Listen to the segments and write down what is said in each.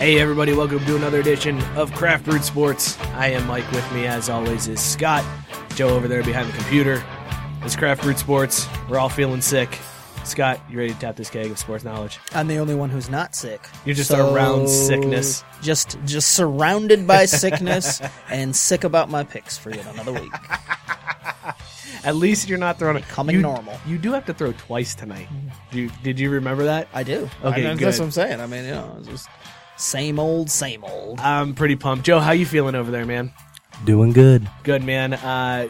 Hey everybody, welcome to another edition of Craft Brewed Sports. I am Mike. With me, as always, is Scott. Joe over there behind the computer. It's Craft Brewed Sports. We're all feeling sick. Scott, you ready to tap this keg of sports knowledge? I'm the only one who's not sick. You're just So, around sickness. Just just surrounded by sickness and sick about my picks for yet another week. At least you're not throwing it. Becoming you, normal. You do have to throw twice tonight. Do you, did you remember that? I do. Okay, I mean, good. That's what I'm saying. I mean, you know, it's just same old, same old. I'm pretty pumped. Joe, how you feeling over there, man? Doing good. Good, man. Uh,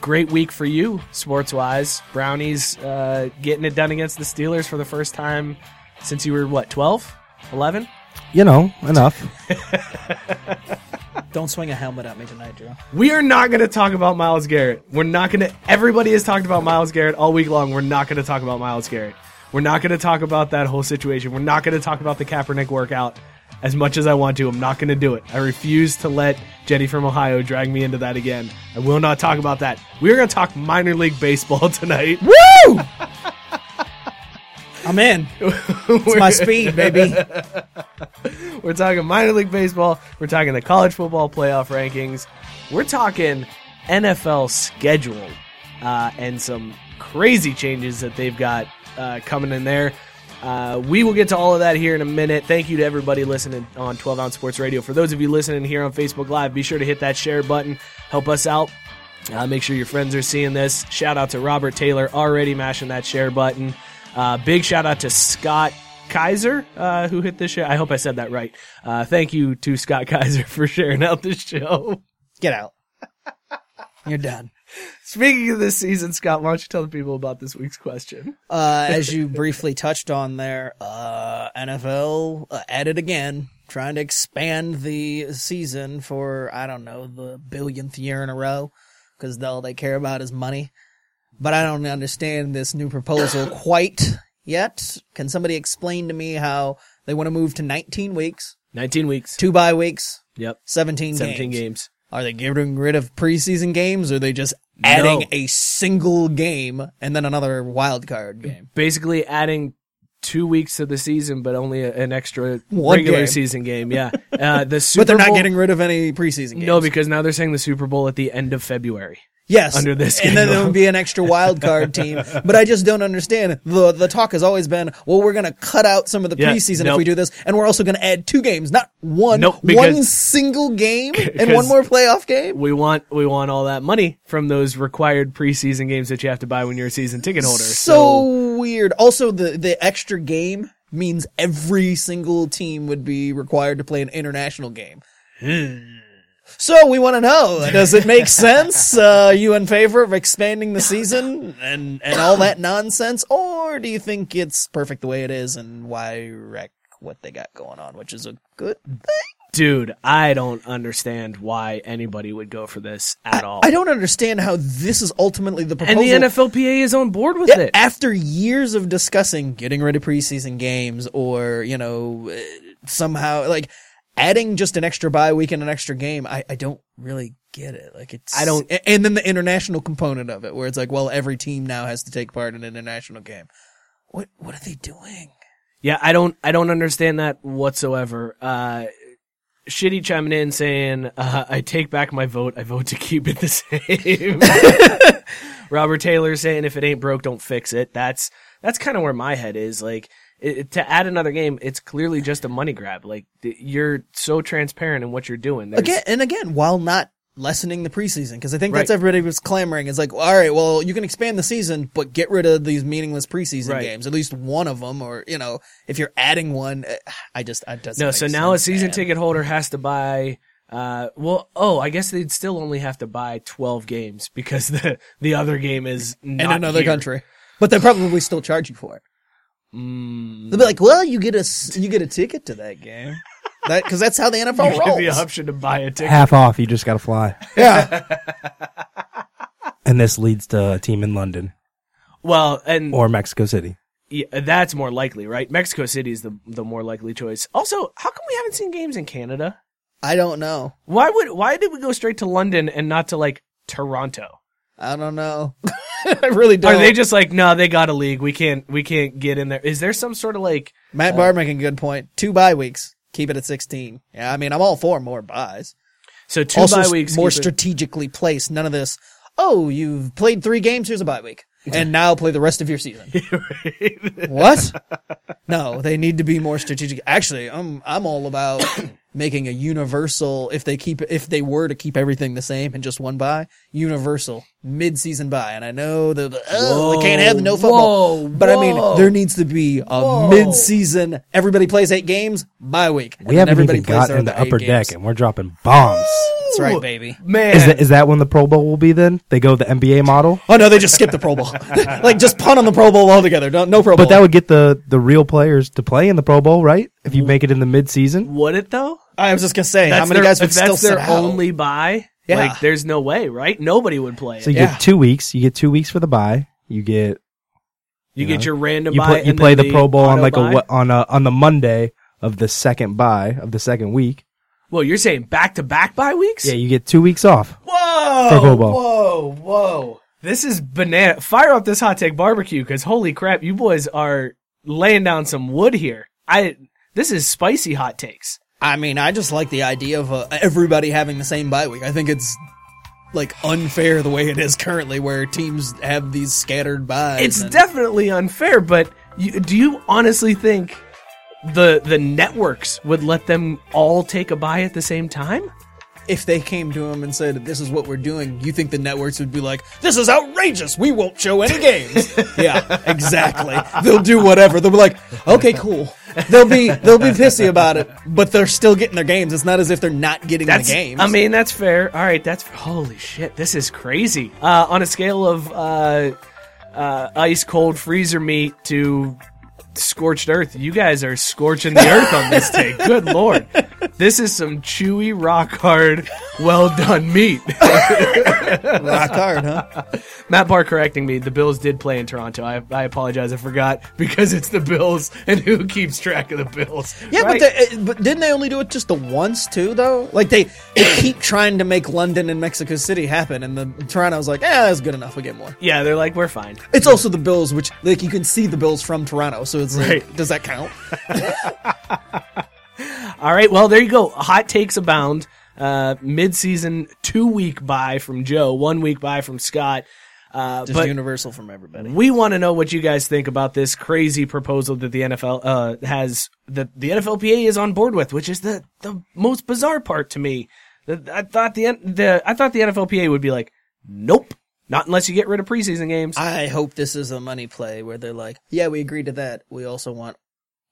great week for you, sports wise. Brownies uh, getting it done against the Steelers for the first time since you were, what, 12? 11? You know, enough. Don't swing a helmet at me tonight, Joe. We are not going to talk about Myles Garrett. We're not going to. Everybody has talked about Myles Garrett all week long. We're not going to talk about Myles Garrett. We're not going to talk about that whole situation. We're not going to talk about the Kaepernick workout as much as I want to. I'm not going to do it. I refuse to let Jenny from Ohio drag me into that again. I will not talk about that. We're going to talk minor league baseball tonight. Woo! I'm in. It's my speed, baby. We're talking minor league baseball. We're talking the college football playoff rankings. We're talking NFL schedule uh, and some crazy changes that they've got uh, coming in there. Uh, we will get to all of that here in a minute. Thank you to everybody listening on 12 Ounce Sports Radio. For those of you listening here on Facebook Live, be sure to hit that share button. Help us out. Uh, make sure your friends are seeing this. Shout out to Robert Taylor, already mashing that share button. Uh, big shout out to Scott Kaiser, uh, who hit this share. I hope I said that right. Uh, thank you to Scott Kaiser for sharing out this show. Get out. You're done. Speaking of this season, Scott, why don't you tell the people about this week's question? Uh, as you briefly touched on there, uh, NFL uh, at it again, trying to expand the season for, I don't know, the billionth year in a row, because all they care about is money. But I don't understand this new proposal quite yet. Can somebody explain to me how they want to move to 19 weeks, 19 weeks. two bye weeks, Yep. 17, 17 games? games. Are they getting rid of preseason games, or are they just adding No. a single game and then another wild card game? Basically adding two weeks to the season, but only a, an extra One regular game. season game. Yeah. Uh, the Super But they're not Bowl- getting rid of any preseason games. No, because now they're saying the Super Bowl at the end of February. Yes, under this and then there would be an extra wild card team. But I just don't understand. the The talk has always been, well, we're going to cut out some of the Yeah, preseason if we do this, and we're also going to add two games, not one, Nope, one single game and one more playoff game. We want we want all that money from those required preseason games that you have to buy when you're a season ticket holder. So weird. Also, the the extra game means every single team would be required to play an international game. Hmm. So we want to know: Does it make sense? Uh, are you in favor of expanding the season and and all that nonsense, or do you think it's perfect the way it is, and why wreck what they got going on, which is a good thing? dude, I don't understand why anybody would go for this at all. I don't understand how this is ultimately the proposal. and the NFLPA is on board with Yeah, it. after years of discussing getting rid of preseason games or, you know, uh, somehow like adding just an extra bye week and an extra game, I, I don't really get it. Like it's, I don't- and then the international component of it where it's like, well, every team now has to take part in an international game. What what are they doing? Yeah, I don't I don't understand that whatsoever. Uh Shitty chiming in saying, uh, I take back my vote. I vote to keep it the same. Robert Taylor saying, if it ain't broke, don't fix it. That's, that's kind of where my head is. Like, it, to add another game, it's clearly just a money grab. Like, you're so transparent in what you're doing. There's- Again and again, while not lessening the preseason, because I think that's everybody was clamoring. It's like, all right, well, you can expand the season, but get rid of these meaningless preseason Right. games, at least one of them, or you know, if you're adding one, eh, I just I doesn't. No, so now a season man. ticket holder has to buy. Uh, well, oh, I guess they'd still only have to buy twelve games because the the other game is not in another here. country, but they probably still charge you for it. Mm, They'll be like, well, you get a s- you get a ticket to that game, that because that's how the NFL you get the rolls. option to buy a ticket. Half off. You just got to fly. Yeah, And this leads to a team in London Well, and or Mexico City. yeah, that's more likely, right? Mexico City is the the more likely choice. Also, how come we haven't seen games in Canada? I don't know. Why would why did we go straight to London and not to like Toronto? I don't know. I really don't. Are they just like, no, they got a league. We can't we can't get in there. Is there some sort of like Matt uh, Barr making a good point. Two bye weeks. Keep it at 16. Yeah, I mean, I'm all for more buys. so two also bye weeks more keep it- strategically placed. None of this. Oh, you've played three games. Here's a bye week, and now play the rest of your season. what? No, they need to be more strategic. Actually, I'm I'm all about making a universal. If they keep if they were to keep everything the same and just one bye, universal mid season bye. And I know that oh, they can't have no football, whoa, but I mean there needs to be a mid season. Everybody plays eight games bye week. We then haven't everybody even plays got their in the other eight upper games. deck, and we're dropping bombs. That's right, baby. man. Is that is that when the Pro Bowl will be? Then they go the NBA model, Oh no, they just skip the Pro Bowl. like just punt on the Pro Bowl altogether. No, no Pro Bowl. but that would get the the real players to play in the Pro Bowl, right? If you make it in the mid season. would it though? I was just gonna say, how many their, guys would if still that's their sit out? only buy? Yeah. Like, there's no way, right? Nobody would play it. So you Yeah. get two weeks. You get two weeks for the bye. You get you you get know, your random you buy. play you and play then the Pro Bowl on auto like buy? a what on a on the Monday of the second bye of the second week. Well, you're saying back to back bye weeks? Yeah, you get two weeks off. Whoa! For Whoa! Whoa! This is banana. Fire up this hot take barbecue because holy crap, you boys are laying down some wood here. I. This is spicy hot takes. I mean, I just like the idea of uh, everybody having the same bye week. I think it's like unfair the way it is currently, where teams have these scattered buys. It's and- definitely unfair, but you, do you honestly think the the networks would let them all take a buy at the same time? if they came to them and said, "This is what we're doing," you think the networks would be like, "This is outrageous. We won't show any games." yeah, exactly. They'll do whatever. They'll be like, "Okay, cool." They'll be they'll be pissy about it, but they're still getting their games. It's not as if they're not getting That's, the games. I mean, that's fair. All right, that's holy shit. This is crazy. Uh, on a scale of uh, uh, ice cold freezer meat to scorched earth, you guys are scorching the earth on this take. Good lord, this is some chewy, rock hard, well done meat. rock hard, huh? Matt Barr correcting me. The Bills did play in Toronto. I, I apologize. I forgot because it's the Bills, and who keeps track of the Bills? Yeah, Right? but they, but didn't they only do it just the once too though? Like they, they keep trying to make London and Mexico City happen, and the Toronto's like, "Yeah, that's good enough. We get more." yeah, they're like, we're fine. It's also the Bills, which like you can see the Bills from Toronto, so it's like, Right. does that count? All right, well, there you go. Hot takes abound. Uh, mid-season two-week buy from Joe, one week buy from Scott. Uh, Just but universal from everybody. we want to know what you guys think about this crazy proposal that the NFL uh, has that the NFLPA is on board with, which is the the most bizarre part to me. I thought the the I thought the NFLPA would be like, nope, not unless you get rid of preseason games. I hope this is a money play where they're like, yeah, we agreed to that. We also want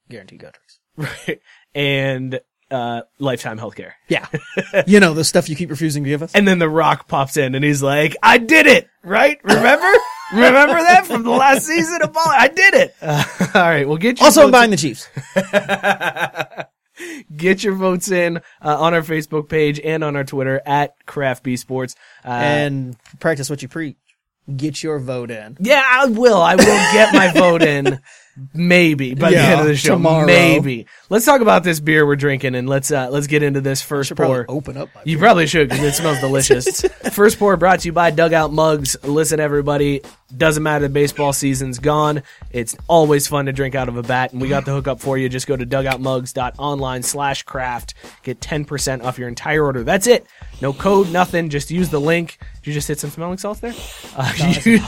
guaranteed contracts. Right. And uh, lifetime healthcare. Yeah. you know, the stuff you keep refusing to give us. And then The Rock pops in and he's like, I did it, right? Remember? Remember that from the last season of Ball? I did it. Uh, all right, well, get your Also, I'm votes buying the Chiefs. get your votes in uh, on our Facebook page and on our Twitter at Craft B Sports. Uh, and practice what you preach. Get your vote in. yeah, I will. I will get my vote in Maybe by the end of the show. tomorrow. Maybe. Let's talk about this beer we're drinking and let's uh, let's get into this first pour. open up. My You probably should because it smells delicious. First pour brought to you by Dugout Mugs. Listen, everybody, doesn't matter the baseball season's gone. It's always fun to drink out of a bat, and we got the hookup for you. Just go to dugoutmugs.online slash craft. Get 10% off your entire order. That's it. No code, nothing. Just use the link. Did you just hit some smelling salts there? Uh, you,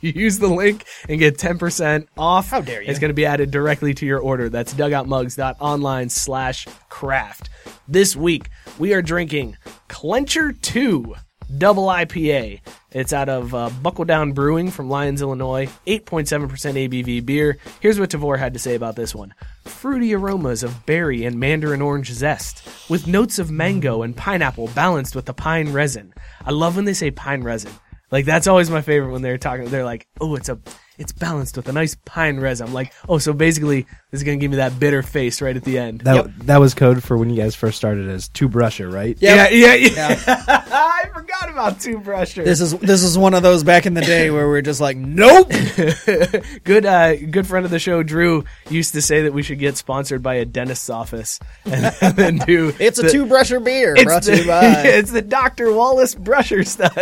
you use the link and get 10% off. How dare you. It's going to be added directly to your order. That's dugoutmugs.online slash craft. This week, we are drinking Clencher 2 Double IPA. It's out of uh, Buckle Down Brewing from Lyons, Illinois. 8.7% ABV beer. Here's what Tavor had to say about this one. Fruity aromas of berry and mandarin orange zest, with notes of mango and pineapple balanced with the pine resin. I love when they say pine resin. Like that's always my favorite when they're talking. They're like, "Oh, it's a, it's balanced with a nice pine resin." I'm like, "Oh, so basically, this is gonna give me that bitter face right at the end." That that was code for when you guys first started as two brusher, right? Yep. Yeah, yeah, yeah. I forgot about two brusher. This is this is one of those back in the day where we're just like, nope. good, uh, good friend of the show, Drew, used to say that we should get sponsored by a dentist's office and, then do. It's a two brusher beer It's brought the, to you by. it's the Dr. Wallace brusher stuff.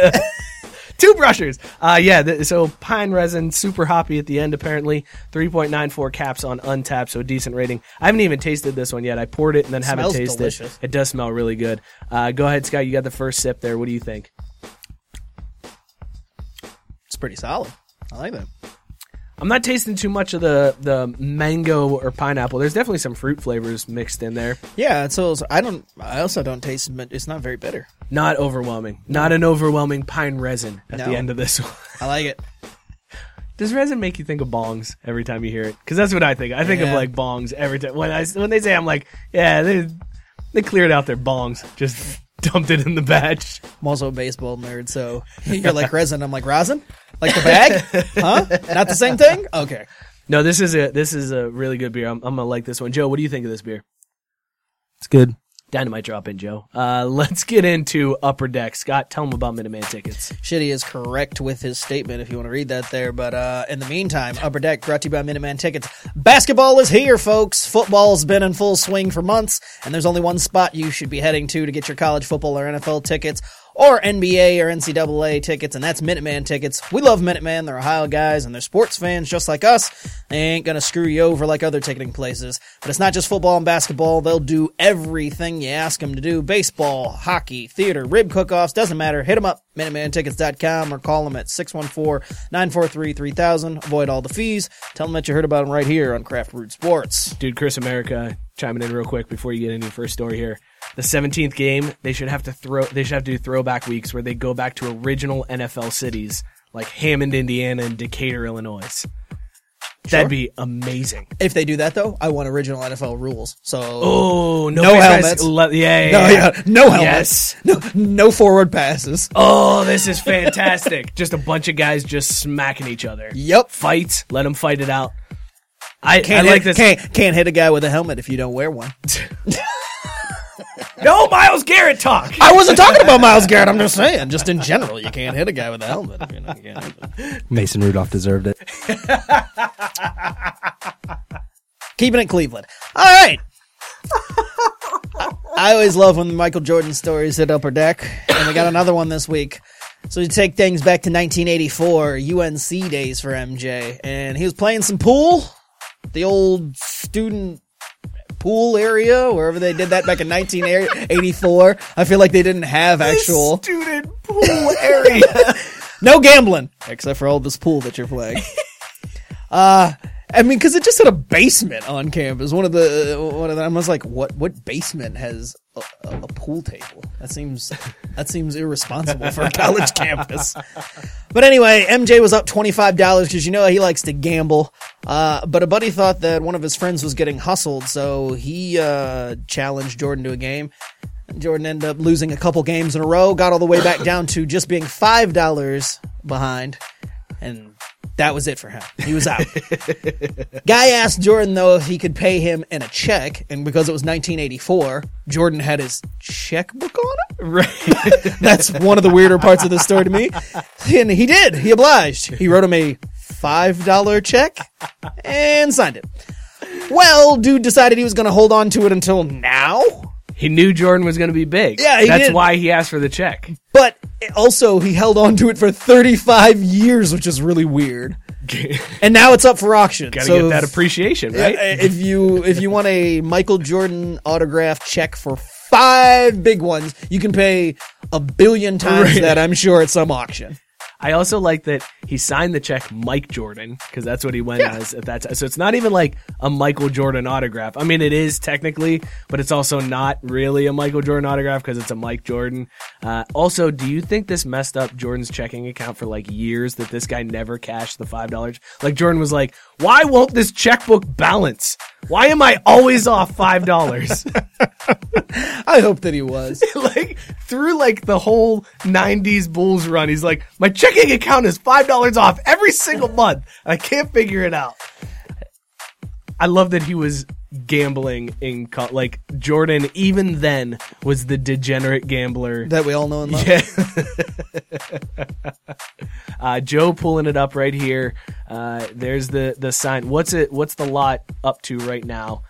Two brushers. Uh, yeah, th- so pine resin, super hoppy at the end, apparently. 3.94 caps on Untappd, so a decent rating. I haven't even tasted this one yet. I poured it and then haven't tasted delicious. it. It does smell really good. Uh, go ahead, Scott. You got the first sip there. What do you think? It's pretty solid. I like that. I'm not tasting too much of the, the mango or pineapple. There's definitely some fruit flavors mixed in there. Yeah, so I don't. I also don't taste. it. It's not very bitter. Not overwhelming. Not an overwhelming pine resin at the end of this one. I like it. Does resin make you think of bongs every time you hear it? Because that's what I think. I think of like bongs every time when I when they say I'm like, yeah, they they cleared out their bongs, just dumped it in the batch. I'm also a baseball nerd, so you're like resin. I'm like rosin, like the bag, huh? Not the same thing. Okay. No, this is a this is a really good beer. I'm, I'm gonna like this one. Joe, what do you think of this beer? It's good. Dynamite drop in, Joe. Uh, let's get into Upper Deck. Scott, tell them about Minuteman tickets. Shitty is correct with his statement if you want to read that there. But uh, in the meantime, Upper Deck brought to you by Minuteman Tickets. Basketball is here, folks. Football's been in full swing for months, and there's only one spot you should be heading to to get your college football or NFL tickets. Or NBA or NCAA tickets, and that's Minuteman tickets. We love Minuteman. They're Ohio guys and they're sports fans just like us. They ain't gonna screw you over like other ticketing places. But it's not just football and basketball. They'll do everything you ask them to do. Baseball, hockey, theater, rib cook-offs, doesn't matter. Hit them up, MinutemanTickets.com or call them at 614-943-3000. Avoid all the fees. Tell them that you heard about them right here on Craft Brewed Sports. Dude, Chris America chiming in real quick before you get into your first story here. The 17th game, they should have to throw. They should have to do throwback weeks where they go back to original NFL cities like Hammond, Indiana, and Decatur, Illinois. That'd be amazing. If they do that though, I want original NFL rules. So Oh, no, No helmets. le- yeah, yeah, no, yeah. yeah, no helmets. Yes. No, no forward passes. Oh, this is fantastic. just a bunch of guys just smacking each other. Yep. Fight. Let them fight it out. I, Can't I like hit, this. Can't can't hit a guy with a helmet if you don't wear one. No, Myles Garrett talk. I wasn't talking about Myles Garrett. I'm just saying, just in general, you can't hit a guy with a helmet. You know, you can't. Mason Rudolph deserved it. Keeping it Cleveland. All right. I always love when the Michael Jordan stories hit Upper Deck, and we got another one this week. So we take things back to 1984, UNC days for MJ, and he was playing some pool, the old student pool area, wherever they did that back in 1984. I feel like they didn't have actual student pool area. no gambling except for all this pool that you're playing. uh I mean, because it just had a basement on campus. One of the one of the, I was like, "What? What basement has a, a, a pool table? That seems that seems irresponsible for a college campus." But anyway, MJ was up twenty five dollars because you know he likes to gamble. Uh, but a buddy thought that one of his friends was getting hustled, so he uh, challenged Jordan to a game. Jordan ended up losing a couple games in a row, got all the way back down to just being five dollars behind, and that was it for him. He was out. Guy asked Jordan though if he could pay him in a check, and because it was 1984, Jordan had his checkbook on him. right. That's one of the weirder parts of the story to me. And he did. He obliged. He wrote him a $5 check and signed it. Well, dude decided he was going to hold on to it until now. He knew Jordan was going to be big. Yeah, he that's did. why he asked for the check. But also, he held on to it for 35 years, which is really weird. And now it's up for auction. Got to So get that appreciation, right? Uh, if you if you want a Michael Jordan autograph check for five big ones, you can pay a billion times Right. that. I'm sure at some auction. I also like that he signed the check Mike Jordan because that's what he went as at that time. So it's not even like a Michael Jordan autograph. I mean, it is technically, but it's also not really a Michael Jordan autograph because it's a Mike Jordan. Uh, also, do you think this messed up Jordan's checking account for like years that this guy never cashed the five dollars? Like Jordan was like, "Why won't this checkbook balance? Why am I always off five dollars?" I hope that he was. like through like the whole 90s bulls run he's like my checking account is five dollars off every single month i can't figure it out i love that he was gambling in co- like jordan even then was the degenerate gambler that we all know and love. yeah. uh, Joe pulling it up right here. Uh, there's the the sign. What's it? What's the lot up to right now?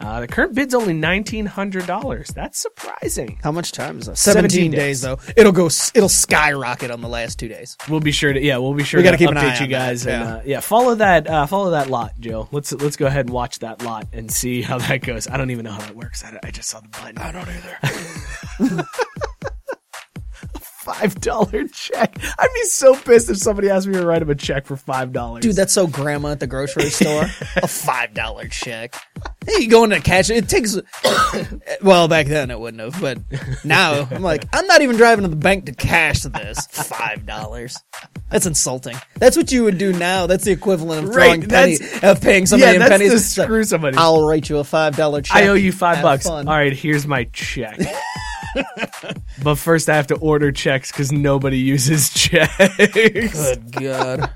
Uh, the current bid's only nineteen hundred dollars. That's surprising. How much time is that? 17 17, days. though. It'll go. It'll skyrocket on the last two days. We'll be sure to yeah, we'll be sure We gotta to keep an update eye you guys and yeah. uh, yeah, follow that uh, follow that lot, Joe. Let's let's go ahead and watch that lot and see how that goes. I don't even know how that works. I, I just saw the button. I don't either. Five dollar check. I'd be so pissed if somebody asked me to write him a check for five dollars. Dude, that's so grandma at the grocery store. a five dollar check. Hey, you go in to catch it. It takes. well, back then it wouldn't have, but now I'm like, I'm not even driving to the bank to cash this. Five dollars. That's insulting. That's what you would do now. That's the equivalent of throwing Right, penny, of paying somebody yeah, in pennies. to It's screw somebody. I'll write you a five dollar check. I owe you five bucks. fun. All right, here's my check. but first, I have to order checks because nobody uses checks. Good God.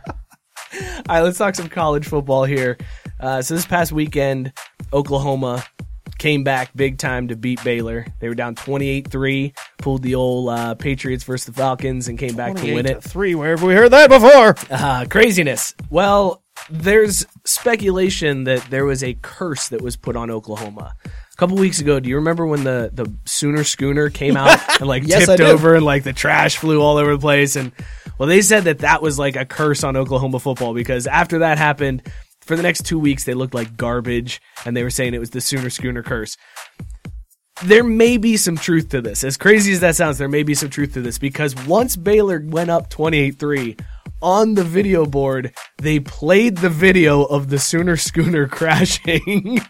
All right, let's talk some college football here. Uh, so this past weekend, Oklahoma came back big time to beat Baylor. They were down 28-3, pulled the old uh, Patriots versus the Falcons and came back to win it. to three. Where have we heard that before? Uh, craziness. Well, there's speculation that there was a curse that was put on Oklahoma. A couple weeks ago, do you remember when the, the Sooner Schooner came out and like Yes, tipped over and like the trash flew all over the place? And well, they said that that was like a curse on Oklahoma football because after that happened, for the next two weeks, they looked like garbage and they were saying it was the Sooner Schooner curse there may be some truth to this. As crazy as that sounds, there may be some truth to this because once Baylor went up 28-3 on the video board, they played the video of the Sooner Schooner crashing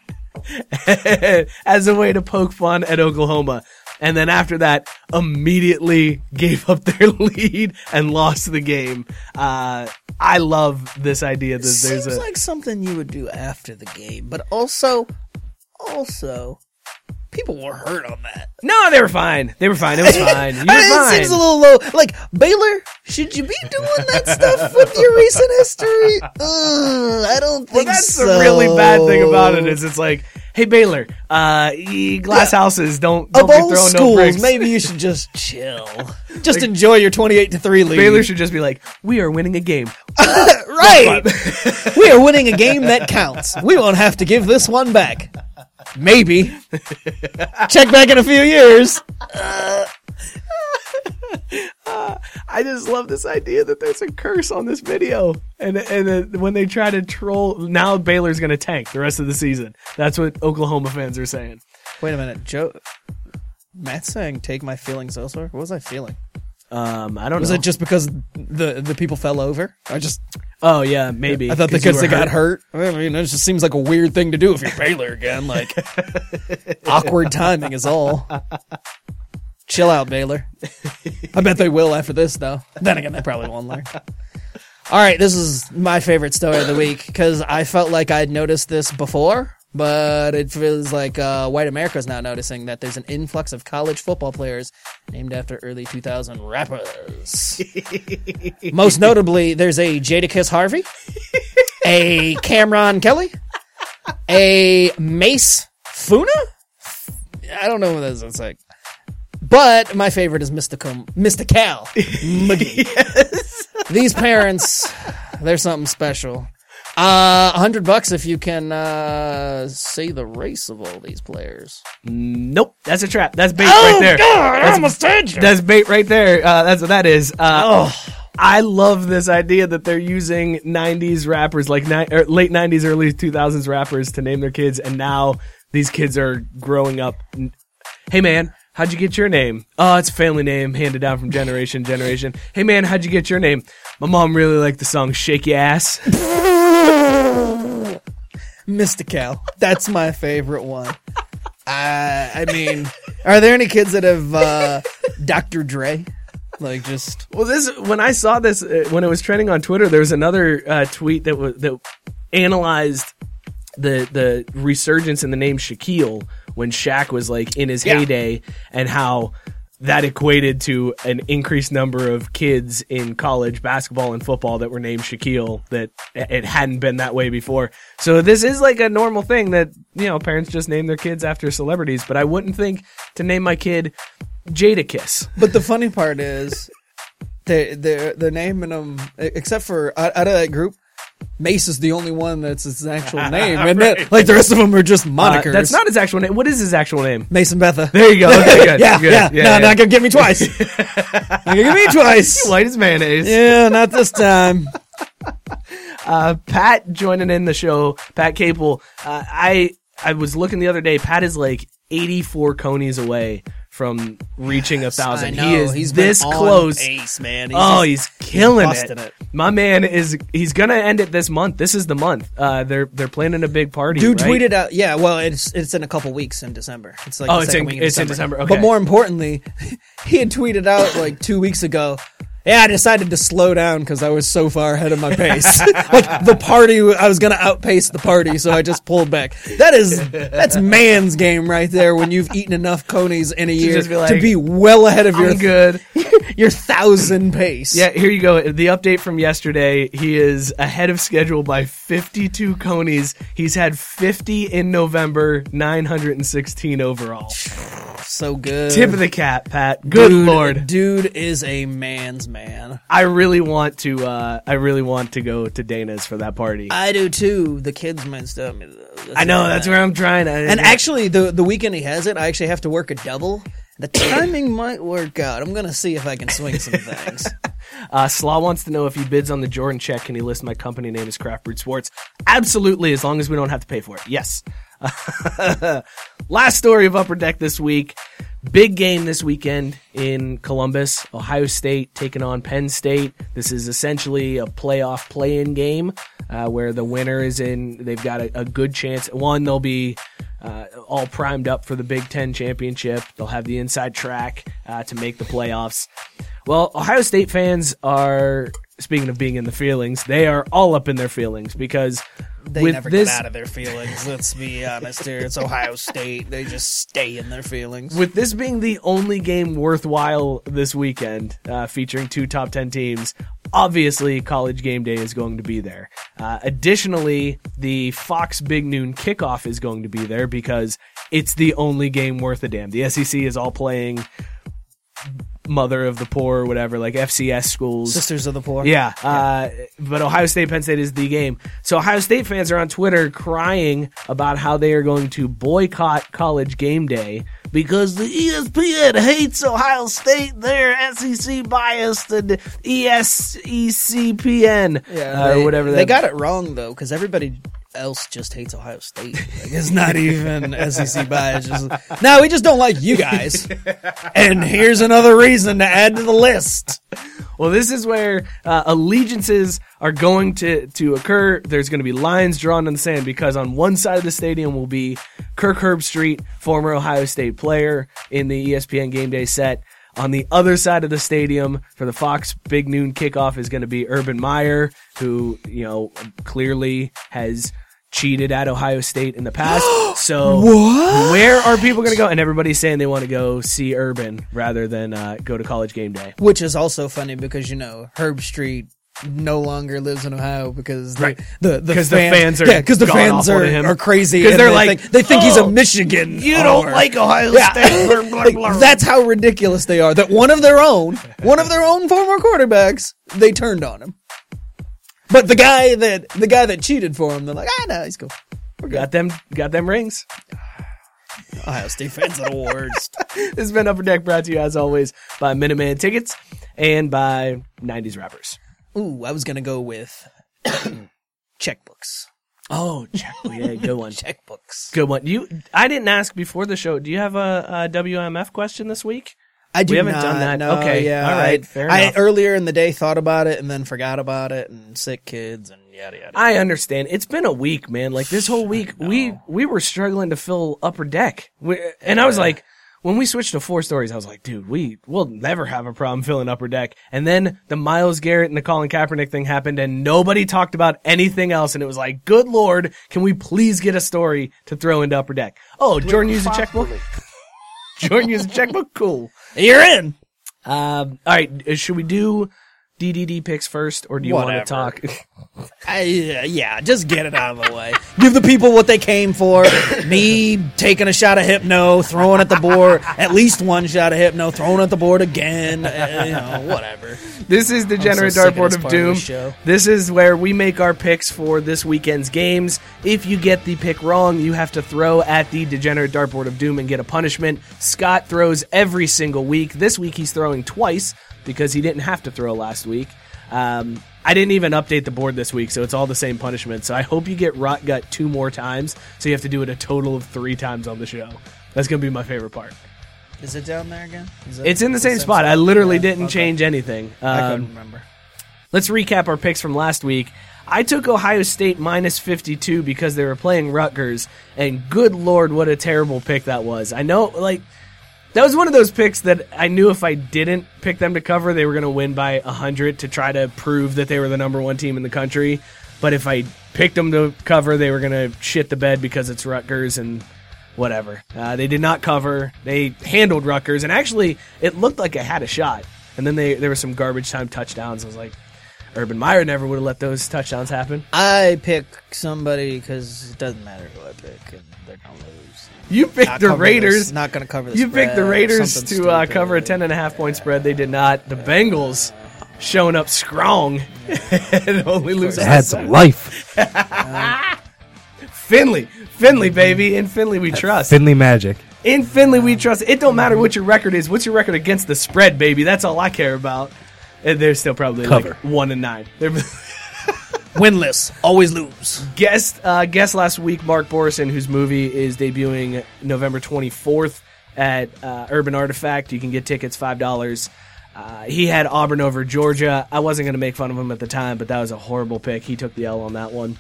as a way to poke fun at Oklahoma. And then after that, immediately gave up their lead and lost the game. Uh, I love this idea that there's Seems a like something you would do after the game, but also, also, people were hurt on that. no. They were fine. They were fine. It was fine. You were I- fine. It seems a little low. Like Baylor, should you be doing that stuff with your recent history? Ugh, I don't think Well, that's so. the really bad thing about it is it's like, hey Baylor, uh, glass houses don't don't Of be no schools, bricks. maybe you should just chill. Just enjoy your twenty-eight to three lead. Baylor should just be like, we are winning a game. right. we are winning a game that counts. We won't have to give this one back. Maybe. Check back in a few years. I just love this idea that there's a curse on this video, and and uh, when they try to troll, now Baylor's going to tank the rest of the season. That's what Oklahoma fans are saying. Wait a minute, Joe. Matt's saying take my feelings elsewhere. What was I feeling? Um, I don't Was know. it just because the the people fell over? I just oh yeah, maybe. I thought the 'cause you kids got hurt. I mean, it just seems like a weird thing to do if you're Baylor again. Like awkward timing is all. Chill out, Baylor. I bet they will after this, though. Then again, they probably won't learn. All right, this is my favorite story of the week because I felt like I'd noticed this before, but it feels like uh, white America's now noticing that there's an influx of college football players named after early 2000 rappers. Most notably, there's a Jadakiss Harvey, a Cameron Kelly, a Mase Funa. I don't know what this is like. But my favorite is Mystical, Mystical McGee. These parents They're something special. Uh, a hundred bucks if you can uh, say the race of all these players. Nope, that's a trap. That's bait right there. God, that's, that's bait right there. Uh, that's what that is. Uh, I love this idea that they're using '90s rappers, like ni- er, late '90s, early 2000s rappers, to name their kids, and now these kids are growing up. Hey man, how'd you get your name? Oh, it's a family name handed down from generation to generation. Hey man, how'd you get your name? My mom really liked the song "Shake Your Ass." Mystical. That's my favorite one. Uh, I mean, are there any kids that have uh, Dr. Dre? Like just Well, this when I saw this uh, when it was trending on Twitter, there was another uh, tweet that was that analyzed the the resurgence in the name Shaquille when Shaq was like in his Yeah. heyday, and how that equated to an increased number of kids in college basketball and football that were named Shaquille that it hadn't been that way before. So this is like a normal thing that you know parents just name their kids after celebrities, but I wouldn't think to name my kid Jadakiss. But the funny part is, they they're they're naming them except for out of that group. Mase is the only one that's his actual name, and then like the rest of them are just Uh, monikers. that's not his actual name. What is his actual name? Mason Betha. There you go. Okay, good. yeah, good. yeah, No, yeah. not gonna get me twice. not gonna get me twice. White as mayonnaise. Yeah, not this time. Uh, Pat joining in the show. Pat Capel. Uh, I I was looking the other day. Pat is like 84 conies away from reaching a thousand. He is He's this close. pace, man. He's oh, just- he's killing busting it. it. My man is he's gonna end it this month. This is the month. Uh, they're they're planning a big party. Dude right? tweeted out, yeah. Well, it's it's in a couple weeks in December. It's like Oh, the it's second in- week it's in December, okay. But more importantly, he had tweeted out like two weeks ago. Yeah, I decided to slow down because I was so far ahead of my pace. like the party, I was gonna outpace the party, so I just pulled back. That is that's man's game right there. When you've eaten enough conies in a year be to be well ahead of your I'm good. your thousand pace. Yeah, here you go. The update from yesterday. He is ahead of schedule by 52 conies. He's had 50 in November, 916 overall. So good. Tip of the cap, Pat. Good Dude- lord. dude is a man's man. I really want to. Uh, I really want to go to Dana's for that party. I, I do too. The kids messed up. know that's where I'm trying to. And actually, the the weekend he has it, I actually have to work a double. The timing might work out. I'm gonna see if I can swing some things. Uh, Slaw wants to know if he bids on the Jordan check, can he list my company name as Craft Brewed Sports? Absolutely, as long as we don't have to pay for it. Yes. Last story of Upper Deck this week. Big game this weekend in Columbus. Ohio State taking on Penn State. This is essentially a playoff play-in game uh, where the winner is in. They've got a, a good chance. One, they'll be uh, all primed up for the Big Ten championship. They'll have the inside track uh, to make the playoffs. Well, Ohio State fans are speaking of being in the feelings. They are all up in their feelings because They with never this get out of their feelings. Let's be honest here. It's Ohio State. They just stay in their feelings. with this being the only game worthwhile this weekend, uh, featuring two top 10 teams, obviously college game day is going to be there. Uh, additionally, the Fox Big Noon kickoff is going to be there because it's the only game worth a damn. The SEC is all playing mother of the poor or whatever, like FCS schools. Sisters of the Poor. Yeah, uh, but Ohio State Penn State is the game. So Ohio State fans are on Twitter crying about how they are going to boycott college game day because the ESPN hates Ohio State. They're SEC biased and E ESECPN Yeah, uh, they, or whatever. They that- got it wrong though, because everybody else just hates Ohio State. Like, it's not even SEC bias. Just, no, we just don't like you guys. and here's another reason to add to the list. Well, this is where uh, allegiances are going to, to occur. There's going to be lines drawn in the sand because on one side of the stadium will be Kirk Herbstreit, former Ohio State player in the ESPN Game Day set. On the other side of the stadium for the Fox Big Noon kickoff is going to be Urban Meyer, who you know clearly has cheated at Ohio State in the past. So where are people going to go? And everybody's saying they want to go see Urban rather than uh, go to College Game Day. Which is also funny because you know Herbstreit no longer lives in Ohio because the Right. the, the, 'Cause the fan- fans are yeah because the fans are, are crazy 'Cause and they're they like, think, they think he's "Oh, a Michigan You don't or- like Ohio Yeah. State. Blah, blah, Like, blah. that's how ridiculous they are. That one of their own, one of their own former quarterbacks, they turned on him. But the guy that the guy that cheated for him, they're like, ah, no, he's cool. We got them, got them rings. Ohio State fans are the worst. This has been Upper Deck brought to you as always by Minuteman Tickets and by 90s Rappers. Ooh, I was gonna go with checkbooks. Oh, check. Yeah, good one. Checkbooks. Good one. You, I didn't ask before the show. Do you have a, a WMF question this week? I do We haven't not, done that. no, Okay, yeah, all right, I, fair I enough. earlier in the day thought about it and then forgot about it, and sick kids and yada yada. I understand. It's been a week, man. Like this whole week, we we were struggling to fill Upper Deck, we, and I was like, when we switched to four stories, I was like, dude, we will never have a problem filling Upper Deck. And then the Myles Garrett and the Colin Kaepernick thing happened, and nobody talked about anything else. And it was like, good lord, can we please get a story to throw into Upper Deck? Oh, Jordan used a checkbook. Jordan used a checkbook. Cool. You're in. Um, all right, uh, should we do DDD picks first, or do you want to talk? I, uh, yeah, just get it out of the way. Give the people what they came for. Me taking a shot of hypno, throwing at the board, at least one shot of hypno, throwing at the board again. uh, you know, whatever. This is the Degenerate so Dartboard of of Doom. show. This is where we make our picks for this weekend's games. If you get the pick wrong, you have to throw at the Degenerate Dartboard of Doom and get a punishment. Scott throws every single week. This week he's throwing twice because he didn't have to throw last week. Um, I didn't even update the board this week, so it's all the same punishment. So I hope you get Rot Gut two more times, so you have to do it a total of three times on the show. That's going to be my favorite part. Is it down there again? Is it- It's in the it's same spot. I literally Yeah, didn't okay. change anything. I Um, couldn't remember. Let's recap our picks from last week. I took Ohio State minus 52 because they were playing Rutgers, and good lord, what a terrible pick that was. I know, like, that was one of those picks that I knew if I didn't pick them to cover, they were going to win by 100 to try to prove that they were the number one team in the country. But if I picked them to cover, they were going to shit the bed because it's Rutgers and whatever. Uh, they did not cover. They handled Rutgers, and actually, it looked like it had a shot. And then they there were some garbage time touchdowns. I was like, Urban Meyer never would have let those touchdowns happen. I pick somebody because it doesn't matter who I pick, and they're gonna lose. You picked Not the Raiders. this- not gonna cover the You picked the Raiders to uh, cover a ten and a half point spread. They did not. The Bengals showing up strong and only losing. It had some life. Finley, Finley, baby, in Finley we trust. Finley Magic. In Finley we trust. It don't matter what your record is. What's your record against the spread, baby? That's all I care about. And they're still probably Cover. like one and nine. They're Winless, always lose. guest uh, guest last week, Mark Borison, whose movie is debuting November 24th at uh, Urban Artifact. You can get tickets five dollars. Uh, he had Auburn over Georgia. I wasn't going to make fun of him at the time, but that was a horrible pick. He took the L on that one.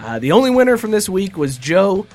Uh, the only winner from this week was Joe.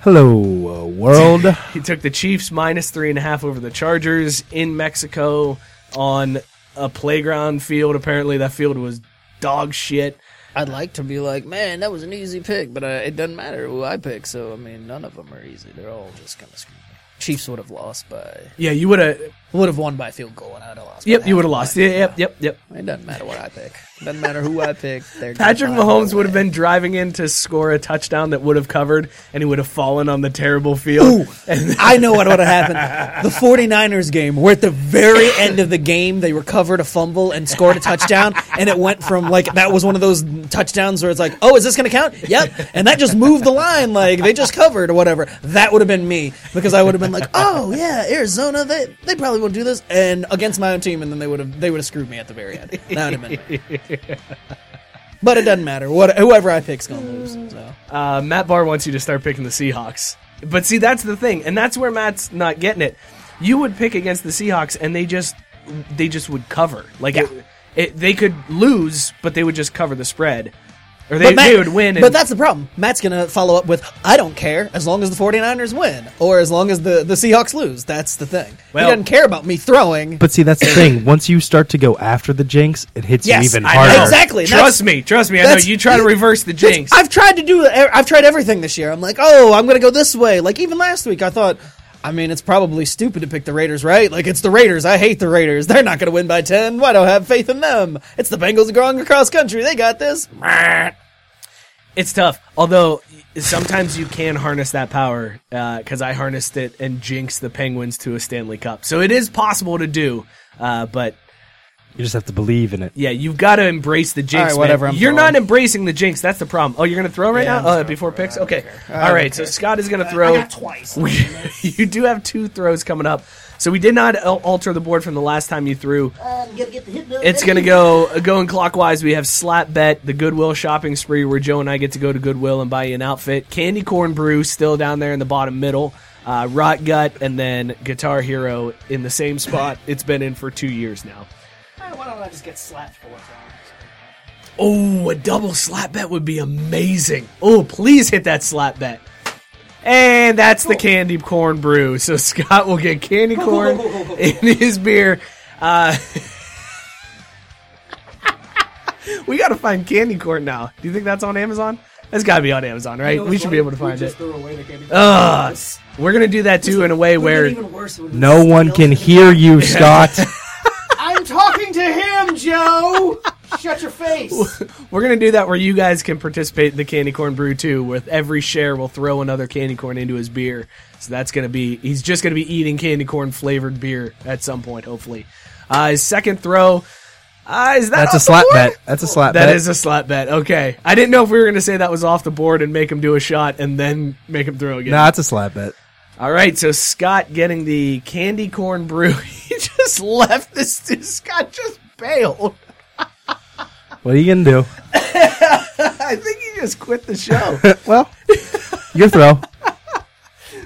Hello, uh, world. He took the Chiefs minus three and a half over the Chargers in Mexico on a playground field. Apparently, that field was dog shit. I'd like to be like, man, that was an easy pick, but uh, it doesn't matter who I pick. So I mean, none of them are easy. They're all just kind of screwed. Chiefs would have lost by Yeah, you would have. Would have won by field goal, and I'd have lost. Yep, you would have lost. Yeah, yep, yep, yep. It doesn't matter what I pick. It doesn't matter who I pick. Patrick Mahomes would have been driving in to score a touchdown that would have covered, and he would have fallen on the terrible field. And I know what would have happened. The 49ers game, where at the very end of the game, they recovered a fumble and scored a touchdown, and it went from like that was one of those touchdowns where it's like, oh, is this going to count? Yep. And that just moved the line, like they just covered or whatever. That would have been me because I would have been like, oh yeah, Arizona, they they probably will do this, and against my own team, and then they would have they would have screwed me at the very end. That would have been. But it doesn't matter. What whoever I pick's gonna lose. So. uh, Matt Barr wants you to start picking the Seahawks. But see, that's the thing, and that's where Matt's not getting it. You would pick against the Seahawks, and they just they just would cover. Like it, it, they could lose, but they would just cover the spread, or they, But Matt- they would win. And, But that's the problem. Matt's going to follow up with, I don't care as long as the 49ers win or as long as the, the Seahawks lose. That's the thing. Well- he doesn't care about me throwing. But see, that's the thing. Once you start to go after the jinx, it hits Yes, you even I harder. know. Exactly. Trust That's- me, trust me. I know you try to reverse the jinx. I've tried to do, I've tried everything this year. I'm like, oh, I'm going to go this way. Like even last week, I thought, I mean, it's probably stupid to pick the Raiders, right? Like it's the Raiders. I hate the Raiders. They're not going to win by 10. Why do I have faith in them? It's the Bengals growing across country. They got this. It's tough. Although sometimes you can harness that power because I harnessed it and jinxed the Penguins to a Stanley Cup. So it is possible to do, uh, but You just have to believe in it. Yeah, you've got to embrace the jinx. All right, man. whatever, I'm You're throwing. not embracing the jinx. That's the problem. Oh, you're gonna throw right Yeah, I'm now? Uh, throwing before picks. Okay. All right. All. So. Scott is gonna throw. I got twice. You do have two throws coming up. So we did not alter the board from the last time you threw. It's gonna go uh, going clockwise. We have slap bet, the Goodwill shopping spree, where Joe and I get to go to Goodwill and buy you an outfit. Candy corn brew still down there in the bottom middle. Uh, Rot gut and then Guitar Hero in the same spot. It's been in for two years now. Why don't I just get slapped for what's wrong? Oh, a double slap bet would be amazing. Oh, please hit that slap bet. And that's the candy corn brew. So Scott will get candy corn in his beer. Uh, we got to find candy corn now. Do you think that's on Amazon? That's got to be on Amazon, right? we should be able to find it. Ugh. We're going to do that too in a way where No one can hear you, Scott. I'm talking to him, Joe. Shut your face. We're gonna do that where you guys can participate in the candy corn brew too. With every share, we'll throw another candy corn into his beer. So that's gonna be he's just gonna be eating candy corn flavored beer at some point, hopefully. Uh, his second throw. Uh, is that That's a off the slap board? bet. That's a slap That bet. is a slap bet. Okay, I didn't know if we were gonna say that was off the board and make him do a shot and then make him throw again. no, that's a slap bet. All right, so Scott getting the candy corn brew. he just left this. Scott just bailed. What are you gonna do? I think he just quit the show. well, your throw.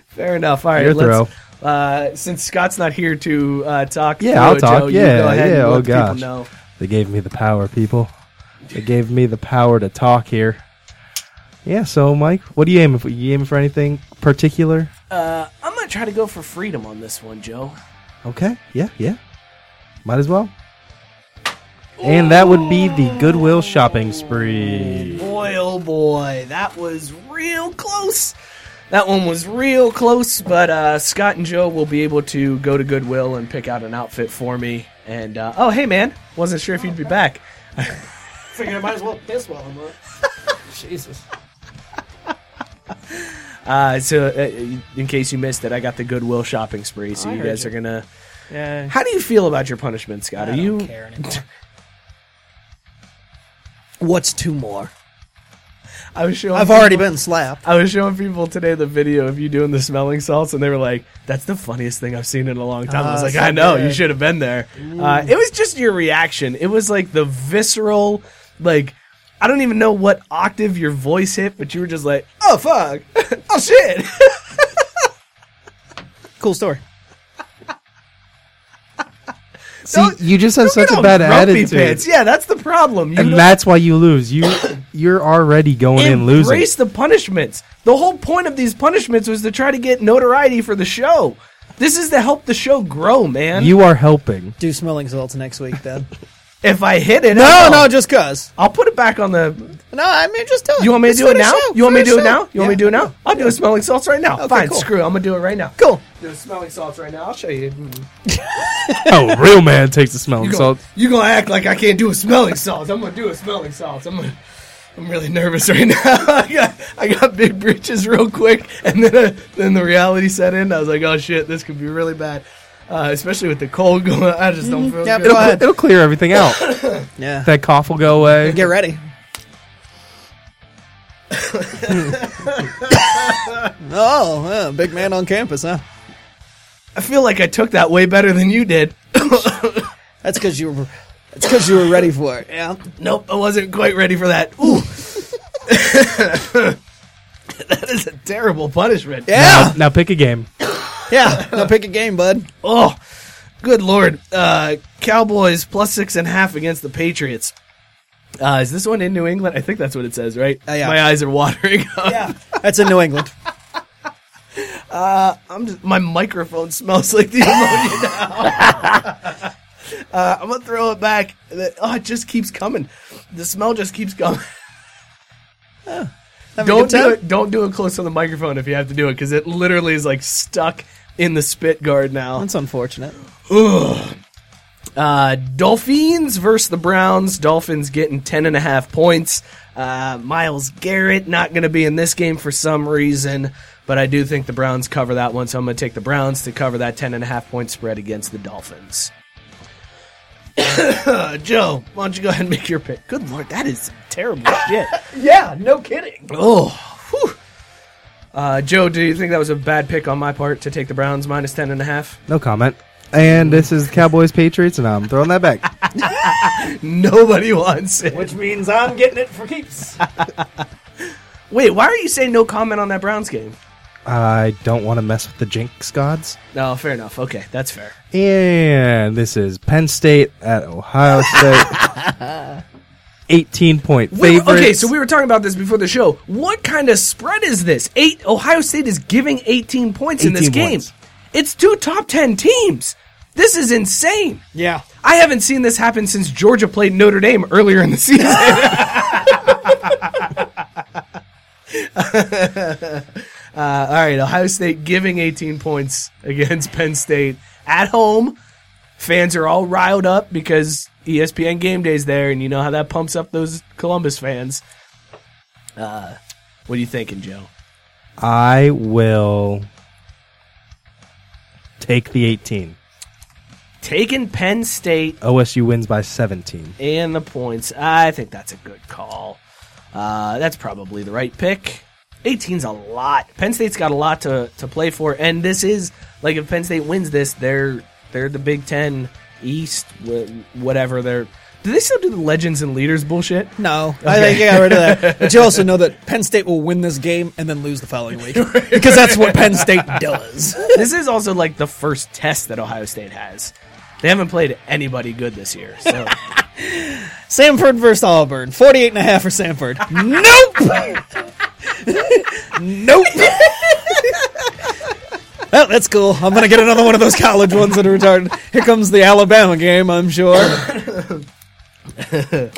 Fair enough. All right, Your let's, Uh, since Scott's not here to uh, talk, Yeah, I'll it, talk. Joe, Yeah, go ahead yeah, and oh gosh. know. They gave me the power, people. They gave me the power to talk here. Yeah. So, Mike, what are you aiming for? You aiming for anything particular? Uh, I'm gonna try to go for freedom on this one, Joe. Okay. Yeah. Yeah. Might as well. And that would be the Goodwill shopping spree. Boy, oh boy, that was real close. That one was real close, but uh, Scott and Joe will be able to go to Goodwill and pick out an outfit for me. And uh, oh, hey man, wasn't sure if you'd be back. Figured I might as well piss while I'm up. Jesus. Uh, so, uh, in case you missed it, I got the Goodwill shopping spree. So I you guys you. are gonna. Yeah. How do you feel about your punishment, Scott? I Are don't you? What's two more? I was showing. I've already people- been slapped. I was showing people today the video of you doing the smelling salts, and they were like, "That's the funniest thing I've seen in a long time." I was Ah, like, so "I know, you should have been there." Uh, it was just your reaction. It was like the visceral, like I don't even know what octave your voice hit, but you were just like, "Oh fuck, oh shit." Cool story. See, Don't- you just have such a bad grumpy attitude, pants. Yeah, that's the problem. You and don't that's why you lose. You, you're already going in losing. embrace the punishments. The whole point of these punishments was to try to get notoriety for the show. This is to help the show grow, man. You are helping. Do smelling salts next week, then. if I hit it, no, no, just cause. I'll put it back on the No, I mean just do it. You want me to do it now? You want me to do it now? You want me to do it now? I'll do a smelling salts right now. Okay, Fine, cool. screw. it. I'm gonna do it right now. Cool. Do smelling salts right now. I'll show you. Oh, real man takes the smelling salts. You gonna, salt. you gonna act like I can't do a smelling salts? I'm gonna do a smelling salts. I'm gonna. I'm really nervous right now. I got I got big breaches real quick, and then uh, then the reality set in. I was like, oh shit, this could be really bad, uh, especially with the cold going. I just don't feel Yeah, good. go It'll, ahead. it'll clear everything out. Yeah. that cough will go away. Get ready. oh, yeah, big man on campus, huh? I feel like I took that way better than you did. That's because you were. That's because you were ready for it. Yeah. Nope, I wasn't quite ready for that. Ooh. that is a terrible punishment. Yeah. Now pick a game. Yeah. Now pick a game, bud. Oh, good lord. Uh, Cowboys plus six and a half against the Patriots. Uh, is this one in New England? I think that's what it says, right? Uh, yeah. My eyes are watering. Yeah. That's in New England. Uh, I'm just, my microphone smells like the ammonia now. uh, I'm gonna throw it back. Oh, it just keeps coming. The smell just keeps coming. don't do it. Don't do it close on the microphone if you have to do it because it literally is like stuck in the spit guard now. That's unfortunate. Uh, Dolphins versus the Browns. Dolphins getting ten and a half points. Uh, Myles Garrett not going to be in this game for some reason, but I do think the Browns cover that one, so I'm going to take the Browns to cover that ten and a half point spread against the Dolphins. Joe, why don't you go ahead and make your pick? Good lord, that is terrible shit. Yeah, no kidding. Oh, whew. Uh, Joe, do you think that was a bad pick on my part to take the Browns minus ten and a half? No comment. And this is Cowboys Patriots, and I'm throwing that back. Nobody wants it. Which means I'm getting it for keeps. Wait, why are you saying no comment on that Browns game? I don't want to mess with the Jinx gods. No, fair enough. Okay, that's fair. And this is Penn State at Ohio State. 18 point We- favorites. okay, so we were talking about this before the show. What kind of spread is this? Eight. Ohio State is giving 18 points in this game. points. It's two top 10 teams. This is insane. Yeah. I haven't seen this happen since Georgia played Notre Dame earlier in the season. uh, all right, Ohio State giving 18 points against Penn State at home. Fans are all riled up because ESPN Game Day's there, and you know how that pumps up those Columbus fans. Uh, what are you thinking, Joe? I will take the 18. Taking Penn State OSU wins by 17. and the points. I think that's a good call. Uh, that's probably the right pick. 18's a lot. Penn State's got a lot to, to play for, and this is like if Penn State wins this, they're they're the Big Ten East, whatever. They're do they still do the legends and leaders bullshit? No, I think you got rid of that. But you also know that Penn State will win this game and then lose the following week because that's what Penn State does. this is also like the first test that Ohio State has. They haven't played anybody good this year, so Samford versus Auburn, 48 and a half for Samford. Nope. nope. well, that's cool. I'm gonna get another one of those college ones that are retarded. Here comes the Alabama game, I'm sure.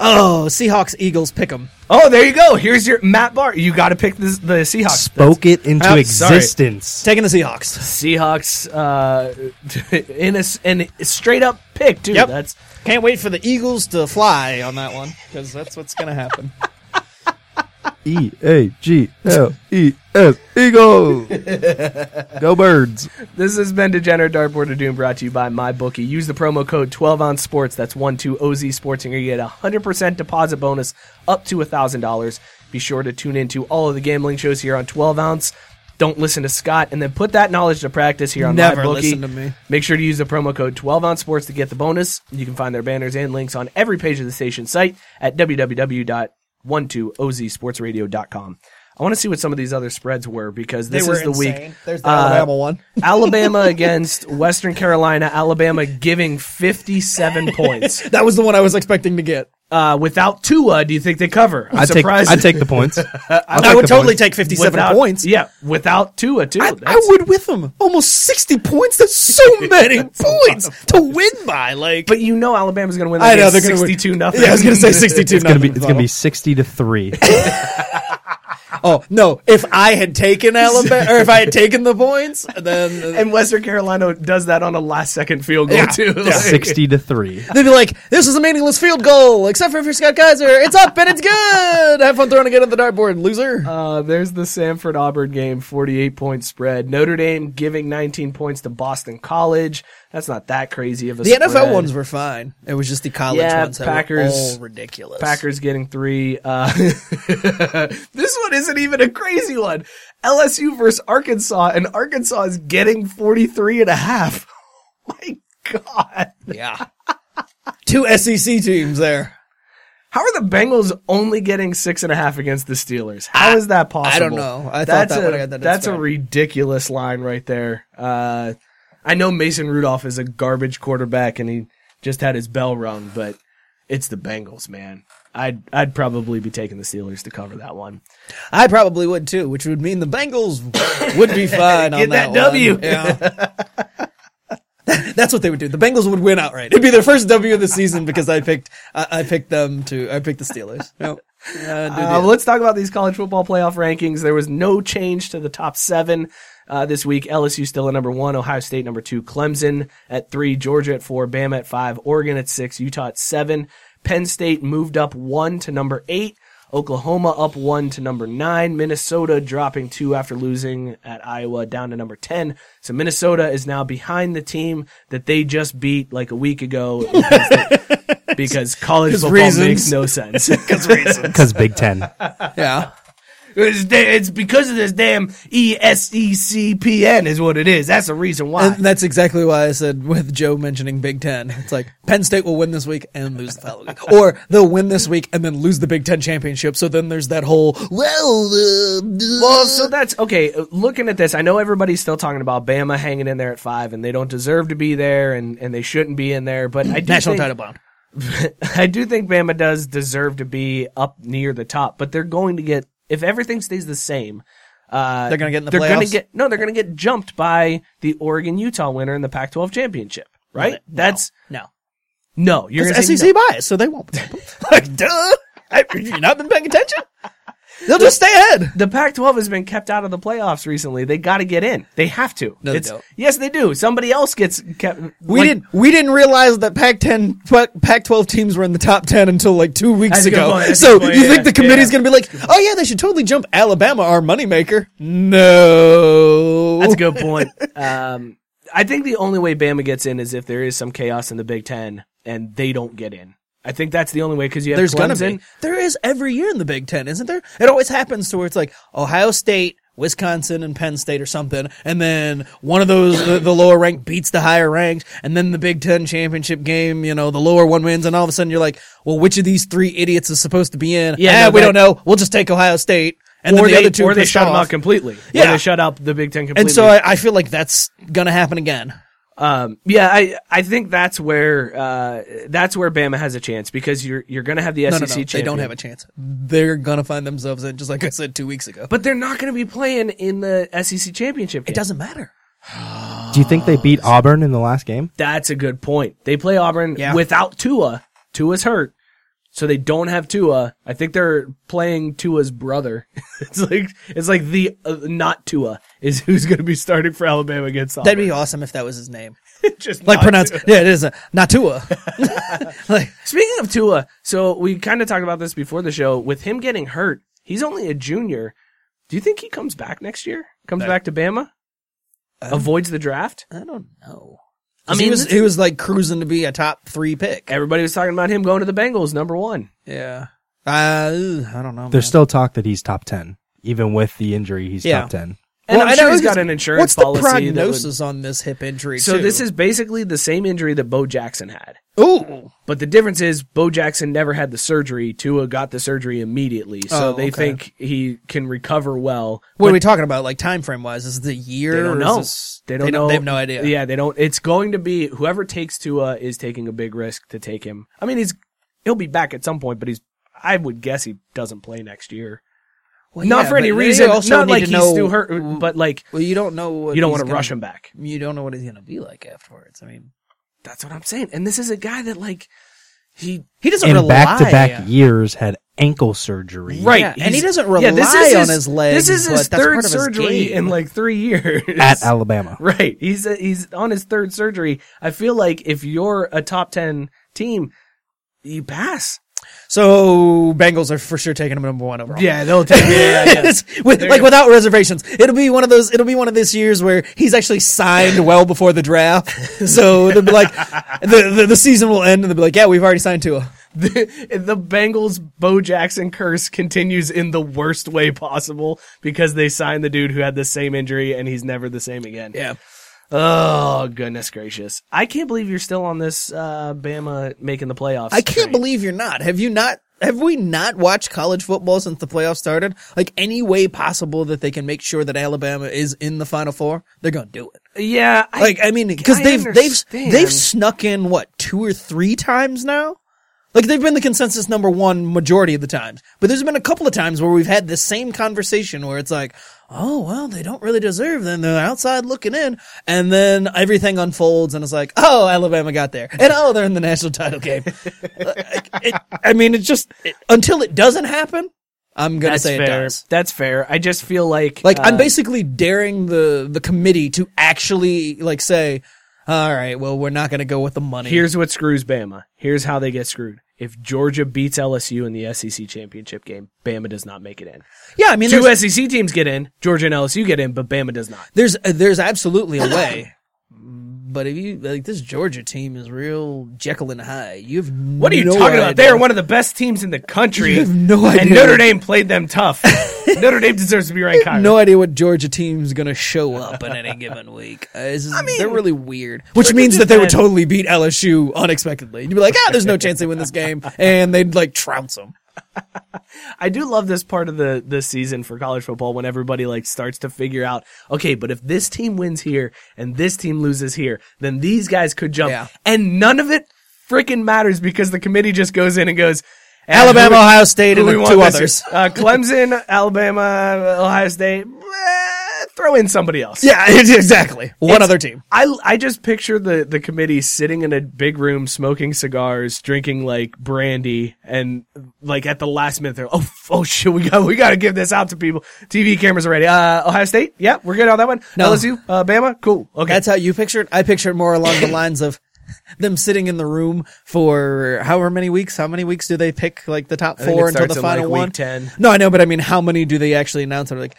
oh, Seahawks, Eagles, pick 'em. oh, there you go. Here's your Matt Bar. You got to pick this, the Seahawks. Spoke it into Oh, sorry. existence. Taking the Seahawks. Seahawks uh, in a s- and a straight up pick too. Yep. That's Can't wait for the Eagles to fly on that one because that's what's gonna happen. E A G L E S Eagles. Go birds. this has been Degenerate Dartboard of Doom brought to you by MyBookie. Use the promo code 12 ounce sports. That's one two OZ Sports, and you get a hundred percent deposit bonus up to thousand dollars. Be sure to tune into all of the gambling shows here on 12 ounce. Don't listen to Scott, and then put that knowledge to practice here on Never MyBookie. listen to me. Make sure to use the promo code 12 ounce sports to get the bonus. You can find their banners and links on every page of the station site at www.12ozsportsradio.com. I want to see what some of these other spreads were because this they were is the insane. week. There's the Uh, Alabama one. Alabama against Western Carolina. Alabama giving 57 points. That was the one I was expecting to get. Uh, without Tua, do you think they cover? I'm I take. I take the points. I'll I take would totally points. take 57 without, points. Yeah, without Tua too. I, I would with them. Almost 60 points. That's so many points to win by. Like, But you know Alabama's going to win. I that know they're going to 62 nothing. Yeah, I was going to say 62 It's gonna be nothing it's gonna be sixty to three. Oh no! If I had taken Alabama, or if I had taken the points, then and Western Carolina does that on a last second field goal Yeah, too. yeah. Sixty to three. they'd be like, "This is a meaningless field goal, except for if you're Scott Kaiser. It's up and it's good. Have fun throwing again at the dartboard, loser." Uh, there's the Samford Auburn game, 48 point spread. Notre Dame giving 19 points to Boston College. That's not that crazy of a the spread. NFL ones were fine. It was just the college Yeah, ones that Packers- were all ridiculous. Packers getting three. Uh, this one isn't even a crazy one. LSU versus Arkansas, and Arkansas is getting 43 and a half. My God. Yeah, two SEC teams there. How are the Bengals only getting six and a half against the Steelers? How is that possible? I don't know. I thought that's that a, when I had that that's a ridiculous line right there. Uh, I know Mason Rudolph is a garbage quarterback and he just had his bell rung, but it's the Bengals, man. I'd I'd probably be taking the Steelers to cover that one. I probably would too, which would mean the Bengals would be fine on Get that one. W. Yeah. That's what they would do. The Bengals would win outright. It'd be their first W of the season because I picked I, I picked them to I picked the Steelers. Yep. Uh, Uh, let's talk about these college football playoff rankings. There was no change to the top seven uh, this week. LSU still at number one, Ohio State number two, Clemson at three, Georgia at four, Bama at five, Oregon at six, Utah at seven. Penn State moved up one to number eight. Oklahoma up one to number nine. Minnesota dropping two after losing at Iowa down to number 10. So Minnesota is now behind the team that they just beat like a week ago because, they- because college 'Cause football reasons. makes no sense. Because Big Ten. Yeah. It's, it's because of this damn E ESECPN is what it is. That's the reason why. And that's exactly why I said with Joe mentioning Big Ten. It's like Penn State will win this week and lose the following week. Or they'll win this week and then lose the Big Ten championship. So then there's that whole, well, uh, Well, so that's okay. uh, Looking at this, I know everybody's still talking about Bama hanging in there at five, and they don't deserve to be there, and, and they shouldn't be in there. But I do national think, title bound. I do think Bama does deserve to be up near the top. But they're going to get if everything stays the same. Uh, They're gonna get in the they're gonna get no. They're gonna get jumped by the Oregon Utah winner in the Pac-12 championship. Right? No. That's No. no. You're gonna It's say SEC no. bias, so they won't. like, duh. Have you not been paying attention? They'll just stay ahead. The Pac-12 has been kept out of the playoffs recently. They got to get in. They have to. No, they It's- don't. Yes, they do. Somebody else gets kept. We like- didn't. We didn't realize that Pac-10, Pac-12 teams were in the top ten until like two weeks That's a good ago. point, So point, you yeah, think the committee's yeah. going to be like, oh yeah, they should totally jump Alabama, our moneymaker? No, That's a good point. Um, I think the only way Bama gets in is if there is some chaos in the Big Ten and they don't get in. I think that's the only way because you have There's gonna be. There is every year in the Big Ten, isn't there? It always happens to where it's like Ohio State, Wisconsin, and Penn State or something, and then one of those the, the lower rank beats the higher ranked, and then the Big Ten championship game, you know, the lower one wins, and all of a sudden you're like, well, which of these three idiots is supposed to be in? Yeah, Yeah, no, we don't know. We'll just take Ohio State, and or then the they, other two or they shut them out completely. Or Yeah. they shut out the Big Ten completely. And so I, I feel like that's gonna happen again. Um, yeah, I I think that's where uh, that's where Bama has a chance because you're you're going to have the No, SEC no, no. They champion. don't have a chance. They're gonna find themselves in, just like I said two weeks ago. but they're not going to be playing in the SEC championship. Game. it doesn't matter. Do you think they beat Auburn in the last game? That's a good point. They play Auburn Yeah. without Tua. Tua's hurt, so they don't have Tua. I think they're playing Tua's brother. it's like it's like the uh, not Tua is who's going to be starting for Alabama against Auburn. That'd be awesome if that was his name. just Like not pronounced, Tua. yeah, it is a Natua. like, Speaking of Tua, so we kind of talked about this before the show. With him getting hurt, he's only a junior. Do you think he comes back next year? Comes back to Bama? Avoids the draft? I don't know. I I mean, mean, he was he was like cruising to be a top three pick. Everybody was talking about him going to the Bengals, number one. Yeah. Uh, I don't know. There's man. still talk that he's top 10. Even with the injury, he's Yeah. top 10. And Well, I'm sure know he's got an insurance What's the policy. that would- prognosis on this hip injury? So too? this is basically the same injury that Bo Jackson had. ooh. But the difference is Bo Jackson never had the surgery. Tua got the surgery immediately. So Oh, they okay. think he can recover well. What are we talking about? Like time frame wise? Is it a year? They don't know. this- They don't know. They have no idea. Yeah, they don't. It's going to be whoever takes Tua is taking a big risk to take him. I mean, he's he'll be back at some point, but he's. I would guess he doesn't play next year. Well, not yeah, for any reason. also Not like he's know- still hurt, but like Well, you don't know. What you don't want to gonna- rush him back. You don't know what he's gonna be like afterwards. I mean, That's what I'm saying. And this is a guy that like he he doesn't In rely. back to back years, had ankle surgery right, Yeah, and he doesn't yeah, this rely is on his- his legs, This is but his that's third part of his surgery game. in like three years at Alabama. Right. He's he's on his third surgery. I feel like if you're a top 10 team, you pass. So Bengals are for sure taking him number one overall. Yeah, they'll take it. It's with, like without reservations. It'll be one of those. It'll be one of those years where he's actually signed well before the draft. So they'll be like, the, the the season will end, and they'll be like, yeah, we've already signed Tua. the, the Bengals Bo Jackson curse continues in the worst way possible because they signed the dude who had the same injury and he's never the same again. Yeah. Oh, goodness gracious. I can't believe you're still on this uh Bama making the playoffs. I can't train. believe you're not. Have you not? Have we not watched college football since the playoffs started? Like any way possible that they can make sure that Alabama is in the Final Four, they're gonna do it. Yeah, I, Like I mean, because they've they've they've snuck in what two or three times now. Like they've been the consensus number one majority of the times, but there's been a couple of times where we've had this same conversation where it's like, oh well, they don't really deserve them. They're outside looking in, and then everything unfolds, and it's like, oh, Alabama got there, and oh, they're in the national title game. It, I mean, it's just it, until it doesn't happen, I'm gonna that's say it does. That's fair. I just feel like Like uh, I'm basically daring the the committee to actually like say, all right, well we're not going to go with the money. Here's what screws Bama. Here's how they get screwed. If Georgia beats LSU in the SEC championship game, Bama does not make it in. Yeah, I mean, Two SEC teams get in, Georgia and LSU get in, but Bama does not. there's uh, there's absolutely a way. But if you like this Georgia team is real Jekyll and Hyde. You have What are you no talking about? They are one of the best teams in the country. You have no And idea. Notre Dame played them tough. Notre Dame deserves to be ranked higher. no idea what Georgia team's gonna show up in any given week. Uh, is- they're really weird, which means that they would totally beat LSU unexpectedly. You'd be like, ah, there's no chance they win this game, and they'd like trounce them. I do love this part of the the season for college football when everybody like starts to figure out, okay, but if this team wins here and this team loses here, then these guys could jump, Yeah. and none of it freaking matters because the committee just goes in and goes. "Eh, Alabama, Ohio State, and we the want two others. Uh, Clemson, Alabama, Ohio State. Throw in somebody else. Yeah, exactly. One It's- other team. I I just picture the the committee sitting in a big room smoking cigars, drinking like brandy, and like at the last minute they're oh oh shit we got we got to give this out to people. TV cameras are ready. Uh, Ohio State, yeah, we're good on that one. No. LSU, uh, Bama, cool. Okay, That's how you pictured. I pictured more along the lines of them sitting in the room for however many weeks. How many weeks do they pick like the top four until the in, like, final week one? 10. No, I know, but I mean, how many do they actually announce? They're like,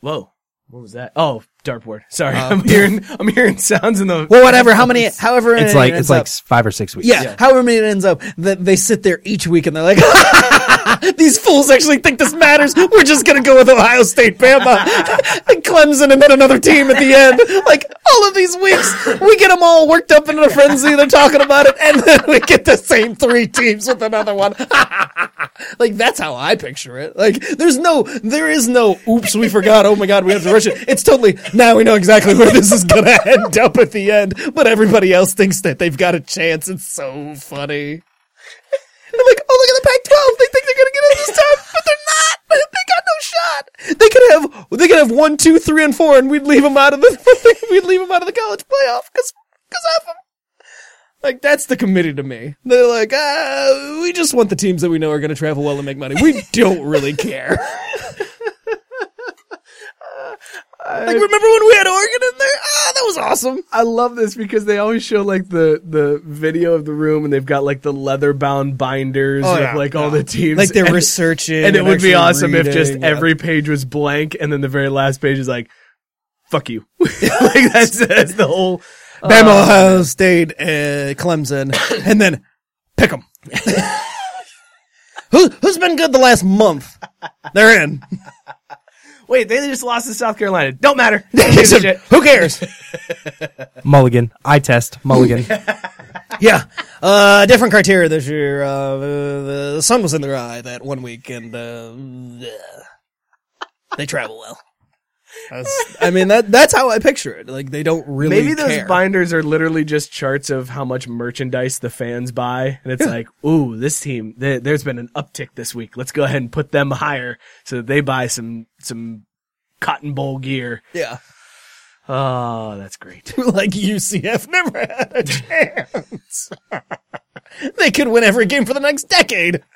whoa, what was that? Oh, dartboard. Sorry, um, I'm hearing I'm hearing sounds in the well, whatever. How many? However, It's it like ends it's like five or six weeks. Yeah, however many it ends up, that they sit there each week and they're like, these fools actually think this matters. We're just gonna go with Ohio State, Bama, and Clemson, and then another team at the end. Like all of these weeks, we get them all worked up in a frenzy. They're talking about it, and then we get the same three teams with another one. like that's how I picture it. Like there's no, there is no, oops, we forgot. Oh my god, we have to rush it. It's totally now we know exactly where this is gonna end up at the end, but everybody else thinks that they've got a chance. It's so funny. I'm like, oh look at the Pac-12. They think they're gonna get in this time, but they're not. They got no shot. They could have, they could have one, two, three, and four, and we'd leave them out of the, we'd leave them out of the college playoff because, because of them. Like that's the committee to me. They're like, ah, we just want the teams that we know are going to travel well and make money. We don't really care. Like, remember when we had Oregon in there? Ah, that was awesome. I love this because they always show like the the video of the room and they've got like the leather bound binders Oh, with yeah, like all the teams. Like they're and, researching, and it would be actually awesome if just yeah. every page was blank and then the very last page is like, "Fuck you." like that's that's the whole. Bama, Ohio State, uh, Clemson, and then pick them. Who, who's been good the last month? They're in. Wait, they just lost to South Carolina. Don't matter. Don't give a shit. Who cares? Mulligan. Eye test. Mulligan. Yeah. Uh, different criteria this year. Uh, the, the sun was in their eye that one week, and uh, they travel well. That's- I mean that that's how I picture it. Like they don't really Maybe those care. binders are literally just charts of how much merchandise the fans buy, and it's like, ooh, this team, th- there's been an uptick this week. Let's go ahead and put them higher so that they buy some some Cotton Bowl gear. yeah. Oh, that's great. like UCF never had a chance. they could win every game for the next decade.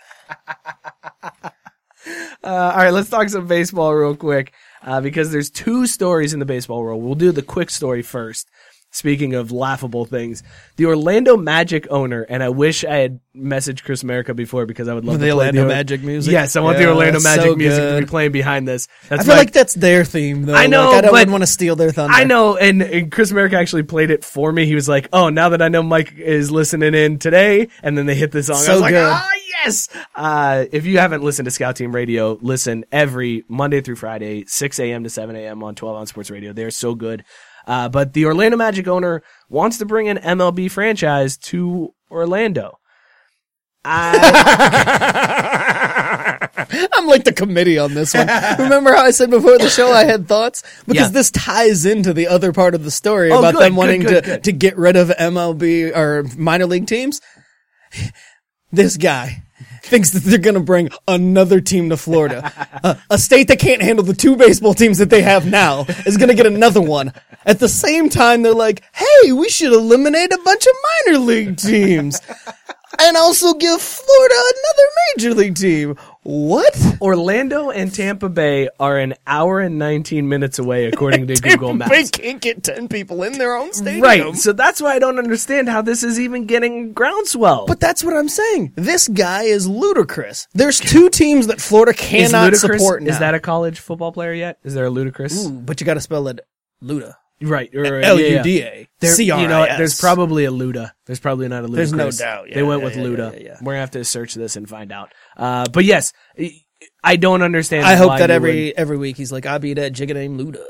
Uh, all right, let's talk some baseball real quick uh, because there's two stories in the baseball world. We'll do the quick story first. Speaking of laughable things, the Orlando Magic owner, and I wish I had messaged Chris America before because I would love The to play Orlando Or- Magic music? Yes, I want Yeah, the Orlando Magic so music to be playing behind this. That's I feel my- like that's their theme, though. I know, Like, I don't but- want to steal their thunder. I know, and, and Chris America actually played it for me. He was like, "Oh, now that I know Mike is listening in today," and then they hit the song. I So was like, good. "Ah, yes!" Uh, if you haven't listened to Scout Team Radio, listen every Monday through Friday, six a.m. to seven a.m. on Twelve on Sports Radio. They're so good. Uh, but the Orlando Magic owner wants to bring an MLB franchise to Orlando. I, I'm like the committee on this one. Remember how I said before the show I had thoughts? Because Yeah. this ties into the other part of the story Oh, about good, them wanting good, to, good. to get rid of MLB or minor league teams. This guy thinks that they're going to bring another team to Florida. Uh, a state that can't handle the two baseball teams that they have now is going to get another one. At the same time, they're like, hey, we should eliminate a bunch of minor league teams and also give Florida another major league team. What? Orlando and Tampa Bay are an hour and 19 minutes away, according to Google Maps. can't get 10 people in their own stadium. Right. So that's why I don't understand how this is even getting groundswell. But that's what I'm saying. This guy is ludicrous. There's two teams that Florida is cannot Ludacris, support now. is that a college football player yet? Is there a ludicrous? Ooh, but you got to spell it Luda. Right. or- L yeah, U yeah. D A. There, C R you know, there's probably a Luda. There's probably not a Luda. There's no doubt. they went yeah, with yeah, Luda. yeah, yeah. We're gonna have to search this and find out. Uh, but yes, I don't understand. I hope why that every would- every week he's like, I'll be that jigga named Luda.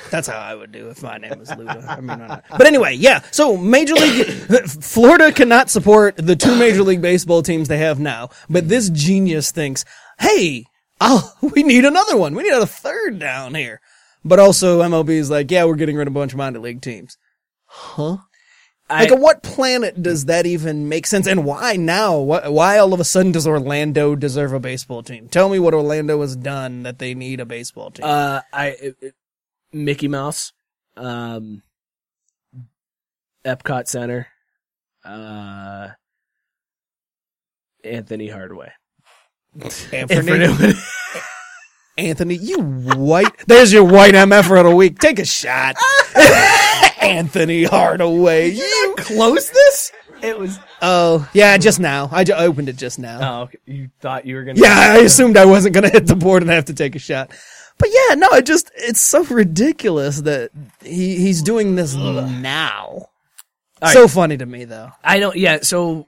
That's how I would do if my name was Luda. I mean, I'm not- but anyway, yeah. So Major League Florida cannot support the two Major League Baseball teams they have now, but this genius thinks, hey, oh, we need another one. We need a third down here. But also MLB is like, yeah, we're getting rid of a bunch of minor league teams. Huh? I- Like, on what planet does that even make sense? And why now? Why, why all of a sudden does Orlando deserve a baseball team? Tell me what Orlando has done that they need a baseball team. Uh, I it- it- Mickey Mouse, um, Epcot Center, uh, Anthony Hardaway. Anthony, Anthony, you white. There's your white MF of the week. Take a shot. Anthony Hardaway. You close this? It was. Oh, yeah, just now. I ju- opened it just now. Oh, okay. you thought you were gonna. Yeah, I assumed I wasn't going to hit the board and have to take a shot. But yeah, no, it just, it's so ridiculous that he, he's doing this now. All so right. funny to me though. I don't. Yeah. So,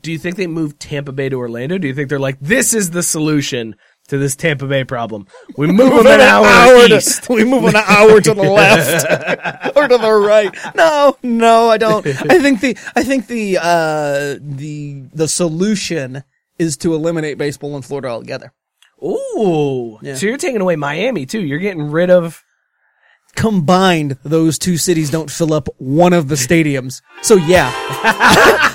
do you think they moved Tampa Bay to Orlando? Do you think they're like, this is the solution to this Tampa Bay problem? We move them an hour, to- east. we move an hour to the left or to the right. No, no, I don't. I think the I think the uh the the solution is to eliminate baseball in Florida altogether. Ooh. Yeah. So you're taking away Miami too. You're getting rid of. Combined, those two cities don't fill up one of the stadiums. So yeah,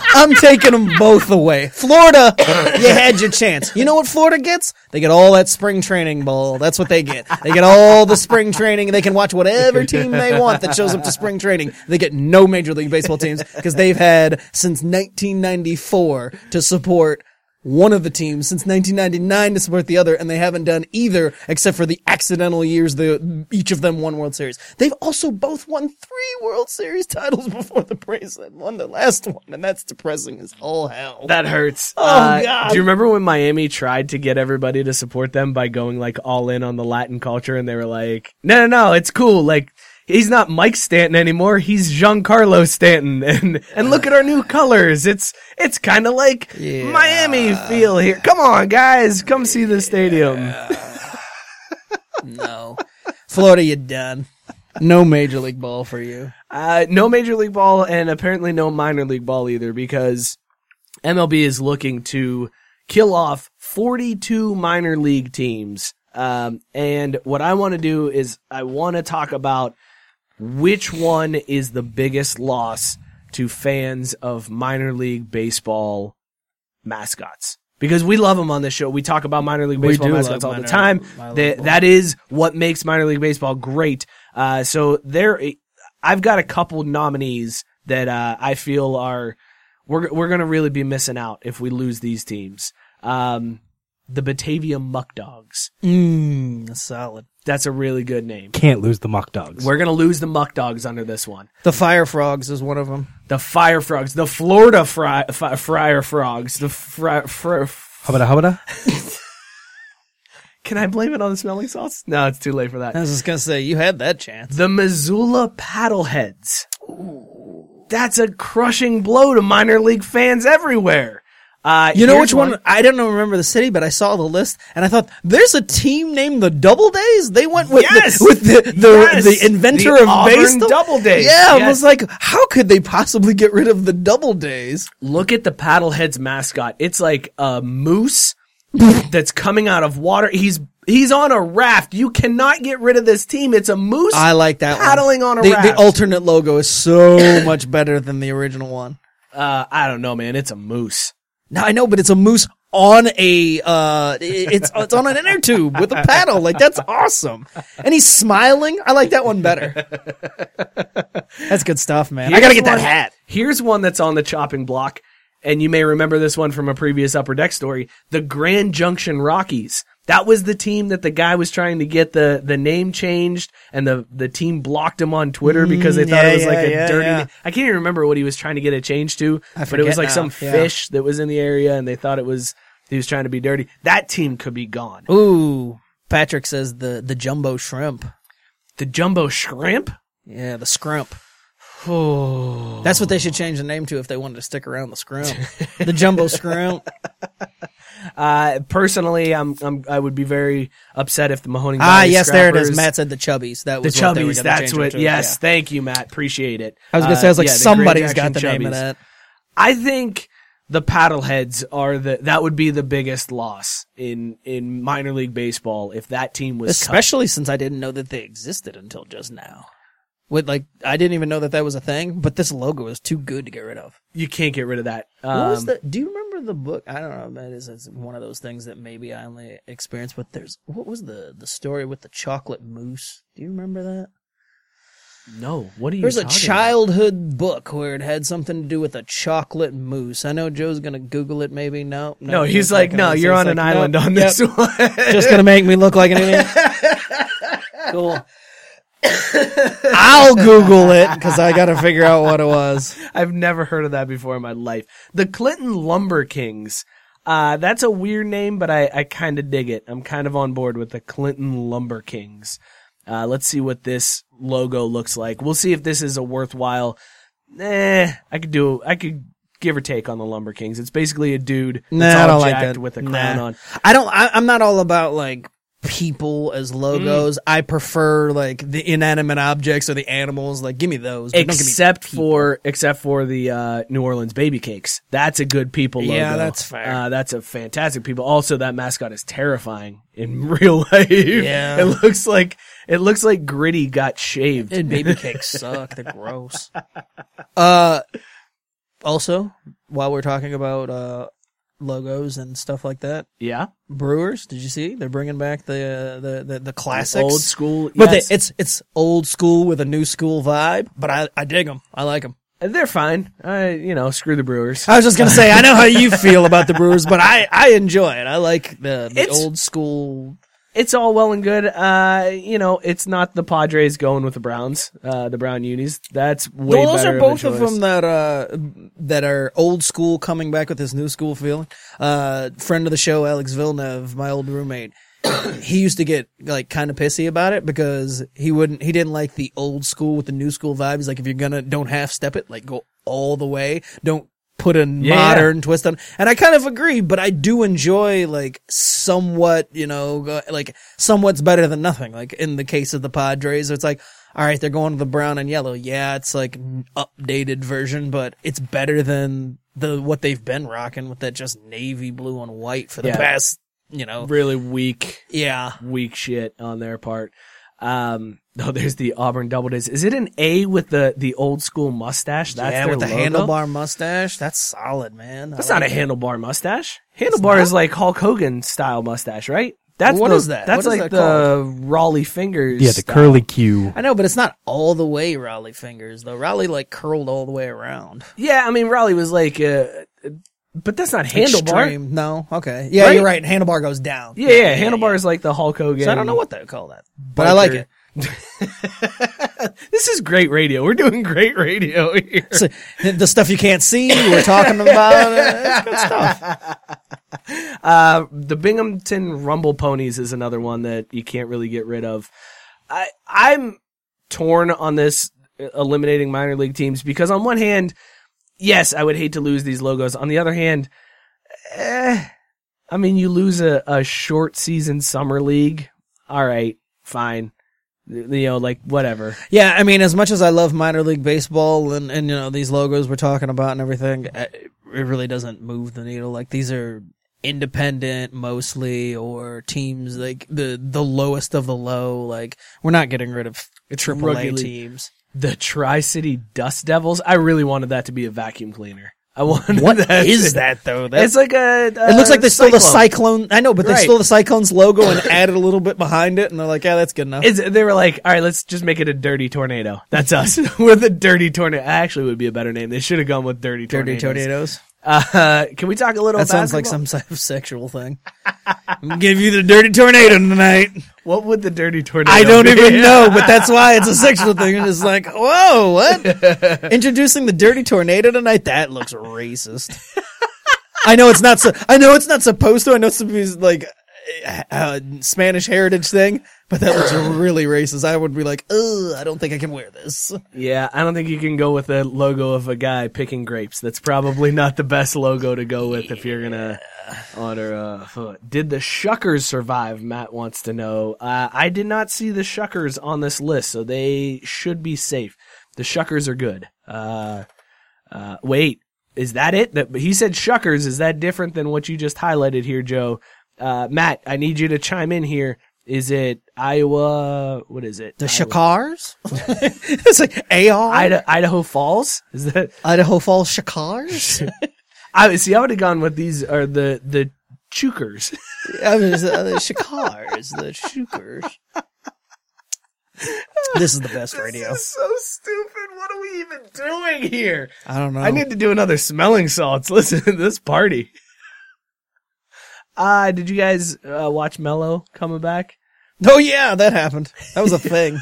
I'm taking them both away. Florida, you had your chance. You know what Florida gets? They get all that spring training ball. That's what they get. They get all the spring training. They can watch whatever team they want that shows up to spring training. They get no Major League Baseball teams because they've had since 1994 to support one of the teams since 1999 to support the other, and they haven't done either except for the accidental years the each of them won World Series. They've also both won three World Series titles before the Braves had won the last one, and that's depressing as all hell. That hurts. Oh, Uh, God. Do you remember when Miami tried to get everybody to support them by going like all in on the Latin culture and they were like, no, no, no, it's cool. Like, he's not Mike Stanton anymore. He's Giancarlo Stanton. And, and look at our new colors. It's, it's kind of like Miami feel here. Come on, guys. Come see the stadium. no, Florida, you're done. No Major League ball for you. Uh, no major league ball and apparently no minor league ball either because MLB is looking to kill off 42 minor league teams. Um, and what I want to do is I want to talk about which one is the biggest loss to fans of minor league baseball mascots. Because we love them on this show. We talk about minor league baseball mascots all the time. That- that is what makes minor league baseball great. Uh, so there, I've got a couple nominees that uh, I feel are we're we're gonna really be missing out if we lose these teams. Um, the Batavia Muck Dogs. Mmm, solid. That's a really good name. Can't lose the muck dogs. We're gonna lose the Muck Dogs under this one. The Fire Frogs is one of them. The Fire Frogs, the Florida fry, fi, Friar Frogs, the fry, fry, Hubba hubba. Can I blame it on the smelling sauce? No, it's too late for that. I was just gonna say you had that chance. The Missoula Paddleheads. That's a crushing blow to minor league fans everywhere. Uh, You know which one? I don't remember the city, but I saw the list and I thought there's a team named the Doubledays. They went with Yes! the, with the the, Yes! the inventor The of Auburn baseball. Doubledays. Yeah, I was like, how could they possibly get rid of the Doubledays? Look at the Paddleheads mascot. It's like a moose that's coming out of water. He's he's on a raft. You cannot get rid of this team. It's a moose. I like that one. paddling on a the, raft. The alternate logo is so much better than the original one. uh, I don't know, man. It's a moose. No, I know, but it's a moose on a uh it's it's on an inner tube with a paddle. Like that's awesome. And he's smiling. I like that one better. That's good stuff, man. I gotta Here's get that hat. Here's one that's on the chopping block. and you may remember this one from a previous Upper Deck story, the Grand Junction Rockies. That was the team that the guy was trying to get the, the name changed, and the, the team blocked him on Twitter because they mm, thought yeah, it was like a yeah, dirty. yeah. I can't even remember what he was trying to get it changed to, but it was like now, some yeah. fish that was in the area, and they thought it was he was trying to be dirty. That team could be gone. Ooh, Patrick says the the jumbo shrimp. The jumbo shrimp. Yeah, the scrump. Oh, That's what they should change the name to if they wanted to stick around the scrump. the jumbo scrump. Uh, personally, I'm, I'm I would be very upset if the Mahoning. Ah, yes, there it is. Matt said the chubbies. That The was what they were Chubbies. gonna That's what. Yes, Yeah. thank you, Matt. Appreciate it. I was gonna Uh, say, I was like, yeah, the somebody's got the Jackson name of that. I think the paddleheads are the that would be the biggest loss in in minor league baseball if that team was cut. Especially since I didn't know that they existed until just now. With like, I didn't even know that that was a thing. But this logo is too good to get rid of. You can't get rid of that. what was Um, the? Do you remember the book? I don't know. That is it's one of those things that maybe I only experienced. But there's what was the the story with the chocolate moose? Do you remember that? no, what are you? There's a childhood book where it had something to do with a chocolate moose. I know Joe's gonna Google it. Maybe no. about? No, he's like, no, you're on an island on this one. Just gonna make me look like an idiot. cool. I'll Google it because I got to figure out what it was. I've never heard of that before in my life. The Clinton Lumber Kings. Uh, that's a weird name, but I, I kind of dig it. I'm kind of on board with the Clinton Lumber Kings. Uh, let's see what this logo looks like. We'll see if this is a worthwhile. Eh, I could do. I could give or take on the Lumber Kings. It's basically a dude. Nah, that's I don't like that. with a crown Nah. on. I don't. I, I'm not all about like people as logos. I prefer like the inanimate objects or the animals. Like, give me those. give me except for except for the uh, New Orleans baby cakes. That's a good people logo. Yeah, that's fair. Uh, that's a fantastic people. Also, that mascot is terrifying in real life. Yeah. it looks like it looks like Gritty got shaved. And baby cakes suck. They're gross. Uh, also, while we're talking about uh logos and stuff like that, yeah, Brewers, did you see? They're bringing back the uh, the the, the classics, old school. But yes. they, it's it's old school with a new school vibe. But I I dig them. I like them. they're fine. I you know screw the Brewers. I was just gonna say I know how you feel about the Brewers, but I I enjoy it. I like the the old school. It's all well and good. Uh, you know, it's not the Padres going with the Browns, uh, the Brown Unis. That's way those are both of choice. them that uh that are old school coming back with this new school feeling. Uh, friend of the show, Alex Villeneuve, my old roommate. he used to get like kind of pissy about it because he wouldn't he didn't like the old school with the new school vibes like, if you're gonna don't half step it, like go all the way. Don't put a Yeah. modern twist on. And I kind of agree, but I do enjoy like somewhat, you know, like somewhat's better than nothing. Like in the case of the Padres, it's like, all right, they're going to the brown and yellow. Yeah, it's like updated version, but it's better than the what they've been rocking with that just navy blue and white for the Yeah. past, you know. really weak Yeah. weak shit on their part. Um, oh, there's the Auburn Double Days. Is it an A with the the old school mustache? That's yeah, with the logo? handlebar mustache. That's solid, man. I That's like not a it. handlebar mustache. Handlebar is like Hulk Hogan style mustache, right? That's What the, is that? That's What is like that the Rollie Fingers. Yeah, the style. curly Q. I know, but it's not all the way Rollie Fingers though. Rollie like curled all the way around. Yeah, I mean Rollie was like, uh, but that's not handlebar. Extreme. No, okay. Yeah, Right? you're right. Handlebar goes down. Yeah, yeah, handlebar is like the Hulk Hogan. So I don't know what they call that, but I like it. This is great radio. We're doing great radio here. So, the stuff you can't see, we're talking about. Uh, it's good stuff. Uh, the Binghamton Rumble Ponies is another one that you can't really get rid of. I I'm torn on this eliminating minor league teams because on one hand, yes, I would hate to lose these logos. On the other hand, eh, I mean, you lose a, a short season summer league. All right, fine. You know, like whatever. Yeah, I mean, as much as I love minor league baseball and and you know these logos we're talking about and everything, uh, it really doesn't move the needle. Like these are independent mostly or teams like the the lowest of the low. Like we're not getting rid of triple A teams. The Tri City Dust Devils. I really wanted that to be a vacuum cleaner. I wanted What that is to- that though? It's like a. It looks like they stole the cyclone. I know, but they Right. stole the cyclone's logo and added a little bit behind it, and they're like, "Yeah, that's good enough." It's, they were like, all right, let's just make it a dirty tornado. That's us with a dirty tornado. Actually, would be a better name. They should have gone with dirty Dirty tornadoes. Uh, can we talk a little? That sounds like some type of sexual thing. I'm gonna give you the dirty tornado tonight. What would the dirty tornado? I don't be? even know, but that's why it's a sexual thing. And it's like, whoa, what? Introducing the dirty tornado tonight? That looks racist. I know it's not. So, I know it's not supposed to. I know it's supposed to be like a Spanish heritage thing, but that looks really racist. I would be like, ugh, I don't think I can wear this. Yeah, I don't think you can go with a logo of a guy picking grapes. That's probably not the best logo to go with if you're gonna honor. Uh, did the Shuckers survive? Matt wants to know. Uh, I did not see the Shuckers on this list, so they should be safe. The Shuckers are good. Uh, uh, wait, is that it? That he said Shuckers. Is that different than what you just highlighted here, Joe? Uh, Matt, I need you to chime in here. Is it Iowa? What is it? The Shakars? it's like AR? Ida- Idaho Falls? Is that? Idaho Falls Shakars? I see. I would have gone with these are the the chukers. I was, uh, the Shakars, the Shukers. This is the best radio. so stupid. What are we even doing here? I don't know. I need to do another smelling salts. Listen to this party. Uh, did you guys uh, watch Mello coming back? Oh yeah, that happened. That was a thing.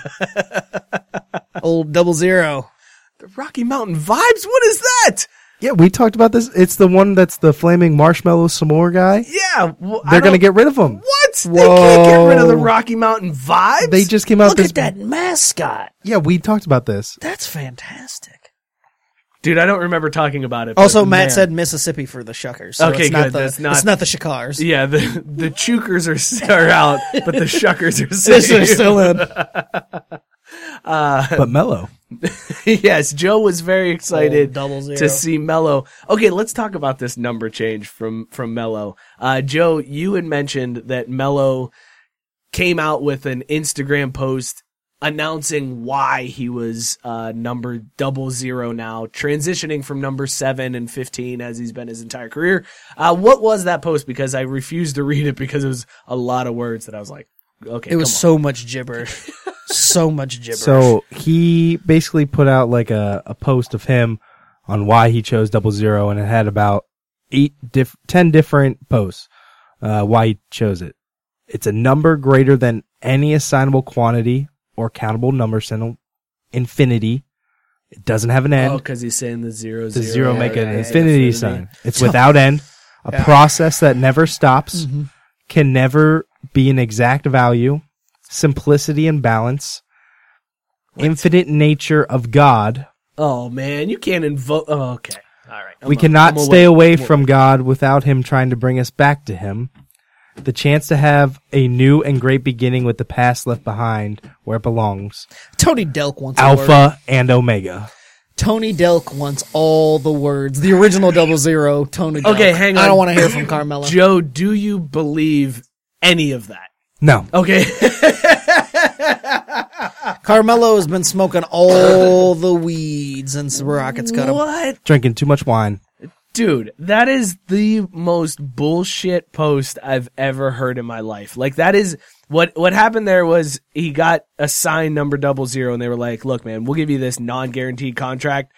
Old double zero. The Rocky Mountain Vibes. What is that? Yeah, we talked about this. It's the one that's the flaming marshmallow s'more guy. Yeah, well, They're gonna get rid of him. what? They can't get rid of the Rocky Mountain Vibes. They just came out Look this. at that mascot. Yeah, we talked about this. That's fantastic. Dude. I don't remember talking about it. Also, Matt man. said Mississippi for the Shuckers. So Okay, it's not good. The, That's not- It's not the Chukars. Yeah, the the Chukars are are out, but the shuckers are This still, is still in. But Mello. yes, Joe was very excited double zero. to see Mello. Okay, let's talk about this number change from from Mello. Uh, Joe, you had mentioned that Mello came out with an Instagram post announcing why he was uh, number double zero now, transitioning from number seven and fifteen as he's been his entire career. Uh, what was that post? Because I refused to read it because it was a lot of words that I was like, okay, It was so much gibberish. so much gibberish. So he basically put out like a, a post of him on why he chose double zero, and it had about eight, diff- ten different posts uh, why he chose it. It's a number greater than any assignable quantity or countable number symbol, infinity. It doesn't have an end. Oh, because he's saying the zero the zero. zero make an Yeah, infinity infinity. sign. It's without end, a process that never stops, Mm-hmm. can never be an exact value, simplicity and balance, infinite nature of God. Oh man, you can't invoke. Oh, okay, all right. I'm we a- cannot I'm stay wait. away from God without Him trying to bring us back to Him. The chance to have a new and great beginning with the past left behind where it belongs. Tony Delk wants a word. Alpha and Omega. Tony Delk wants all the words. The original double zero. Tony. Delk. Okay, hang on. I don't want to hear from Carmelo. Joe, do you believe any of that? No. Okay, Carmelo has been smoking all the weeds since the Rockets cut him. what, Drinking too much wine. Dude? That is the most bullshit post I've ever heard in my life. Like that is what what happened there was he got assigned number double zero, and they were like, "Look, man, we'll give you this non guaranteed contract."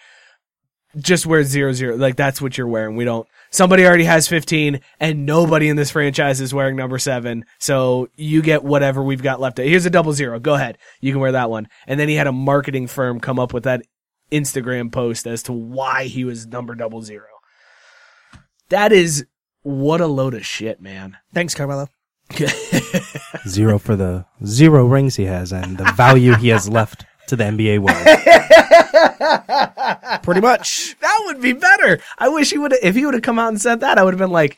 just wear zero zero. Like that's what you're wearing. We don't. Somebody already has 15, and nobody in this franchise is wearing number seven. So you get whatever we've got left. Here's a double zero. Go ahead. You can wear that one. And then he had a marketing firm come up with that Instagram post as to why he was number double zero. That is what a load of shit, man. Thanks, Carmelo. Zero for the zero rings he has and the value he has left to the NBA world. Pretty much. That would be better. I wish he would. If he would have come out and said that, I would have been like,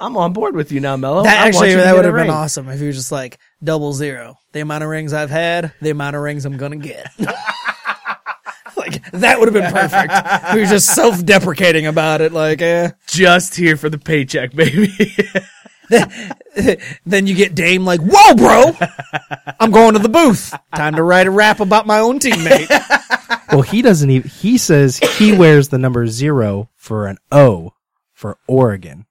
"I'm on board with you now, Mello." That I want actually, that would have been ring." awesome if he was just like double zero. The amount of rings I've had, the amount of rings I'm gonna get. like that would have been perfect. we were just self-deprecating about it. Like, eh. Just here for the paycheck, baby. Then you get Dame like, "Whoa, bro! I'm going to the booth. Time to write a rap about my own teammate." well, he doesn't even, he says he wears the number zero for an O for Oregon.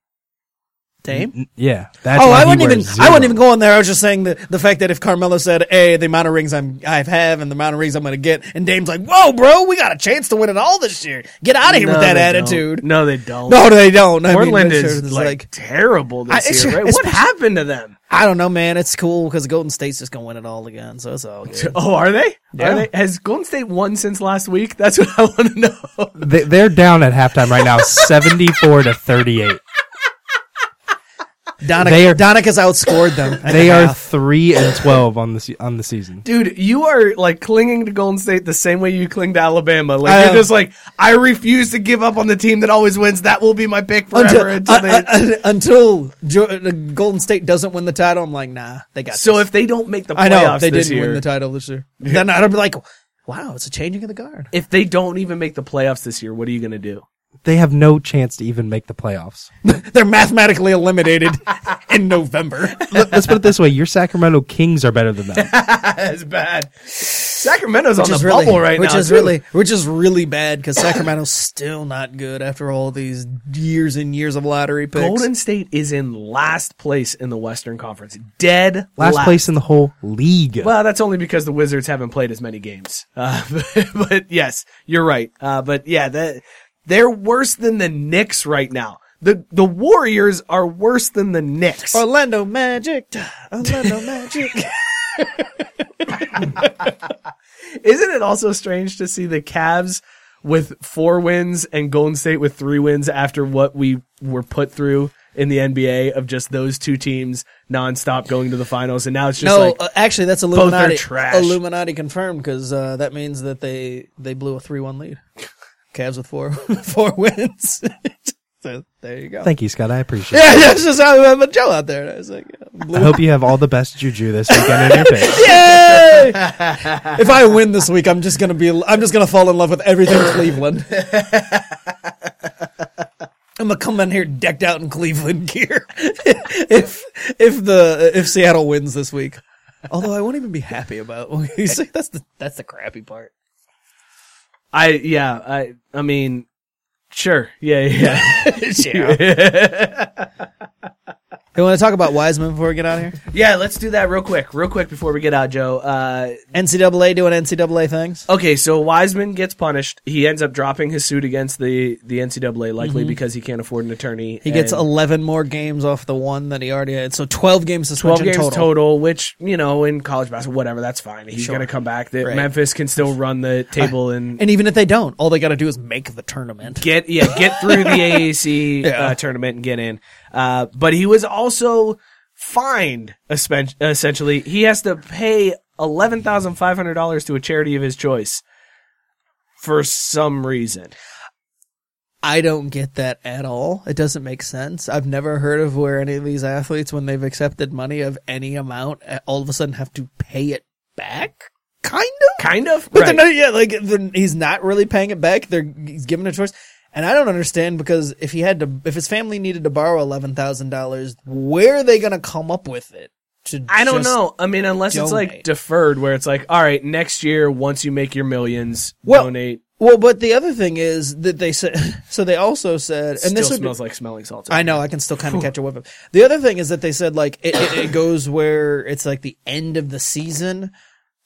Dame. N- Yeah. That's Oh, why I wouldn't even. wears I wouldn't even go in there. I was just saying the the fact that if Carmelo said, "Hey, the amount of rings I'm I have and the amount of rings I'm going to get," and Dame's like, "Whoa, bro, we got a chance to win it all this year. Get out of here No, with that they don't. attitude." No, they don't. No, they don't. I mean, Portland is just like, terrible this I- it's- year. Right? it's- What happened to them? I don't know, man. It's cool because Golden State's just gonna win it all again, so it's all good. Oh, are they? Yeah. Are they? Has Golden State won since last week? That's what I want to know. They, they're down at halftime right now, 74 to 38. Doncic, They are- Doncic's outscored them. They are half. three and 12 on the se- on the season. Dude, you are like clinging to Golden State the same way you cling to Alabama. Like I you're am. just like, I refuse to give up on the team that always wins. That will be my pick forever until until, they. uh, uh, until Jo- the Golden State doesn't win the title. I'm like, nah, they got. so this. if they don't make the playoffs I know they this didn't year, win the title this year, then I'd be like, wow, it's a changing of the guard. if they don't even make the playoffs this year, what are you gonna do? They have no chance to even make the playoffs. They're mathematically eliminated in November. Let- Let's put it this way: your Sacramento Kings are better than them. That's bad. Sacramento's on Which the really, bubble right which now. is too. really, which is really bad because Sacramento's still not good after all these years and years of lottery picks. Golden State is in last place in the Western Conference, dead Last place in the whole league. Well, that's only because the Wizards haven't played as many games. Uh, but, but yes, you're right. Uh, but yeah, that they're worse than the Knicks right now. The the Warriors are worse than the Knicks. Orlando Magic, Orlando Magic. Isn't it also strange to see the Cavs with four wins and Golden State with three wins after what we were put through in the NBA of just those two teams nonstop going to the finals, and now it's just no, like uh, actually, that's are Illuminati. trash. Illuminati confirmed because uh, that means that they they blew a three-one lead. Cavs with four four wins. so there you go. Thank you, Scott. I appreciate it. yeah, that's just how I'm a Joe out there. I was like, yeah, I hope you have all the best juju this weekend in your picks. Yay! if I win this week, I'm just gonna be. I'm just gonna fall in love with everything Cleveland. I'm gonna come in here decked out in Cleveland gear. if if the if Seattle wins this week, although I won't even be happy about. You see, that's the that's the crappy part. I yeah I I mean sure yeah yeah Yeah. Hey, want to talk about Wiseman before we get out of here? yeah let's do that real quick real quick before we get out Joe uh NCAA doing NCAA things. okay so Wiseman gets punished he ends up dropping his suit against the the NCAA likely because he can't afford an attorney He gets 11 more games off the one that he already had, so 12 games 12 games total. total. which you know in college basketball whatever that's fine he's Sure. gonna come back the, Right. Memphis can still run the table and And even if they don't, all they got to do is make the tournament. get yeah get through the AAC Yeah. uh, tournament and get in. Uh, but he was also fined essentially. He has to pay eleven thousand five hundred dollars to a charity of his choice for some reason. I don't get that at all. It doesn't make sense. I've never heard of where any of these athletes, when they've accepted money of any amount, all of a sudden have to pay it back. Kind of. Kind of, But right. they're not, yeah, like he's not really paying it back. They're he's given a choice, and I don't understand because if he had to, if his family needed to borrow eleven thousand dollars, where are they going to come up with it? To I don't know. I mean, unless it's like deferred, where it's like, all right, next year once you make your millions, Well, donate. Well, but the other thing is that they said. So they also said, and Still this be- smells like smelling salts. I know I can still kind of catch a whiff of. The other thing is that they said like it, it, it goes where it's like the end of the season.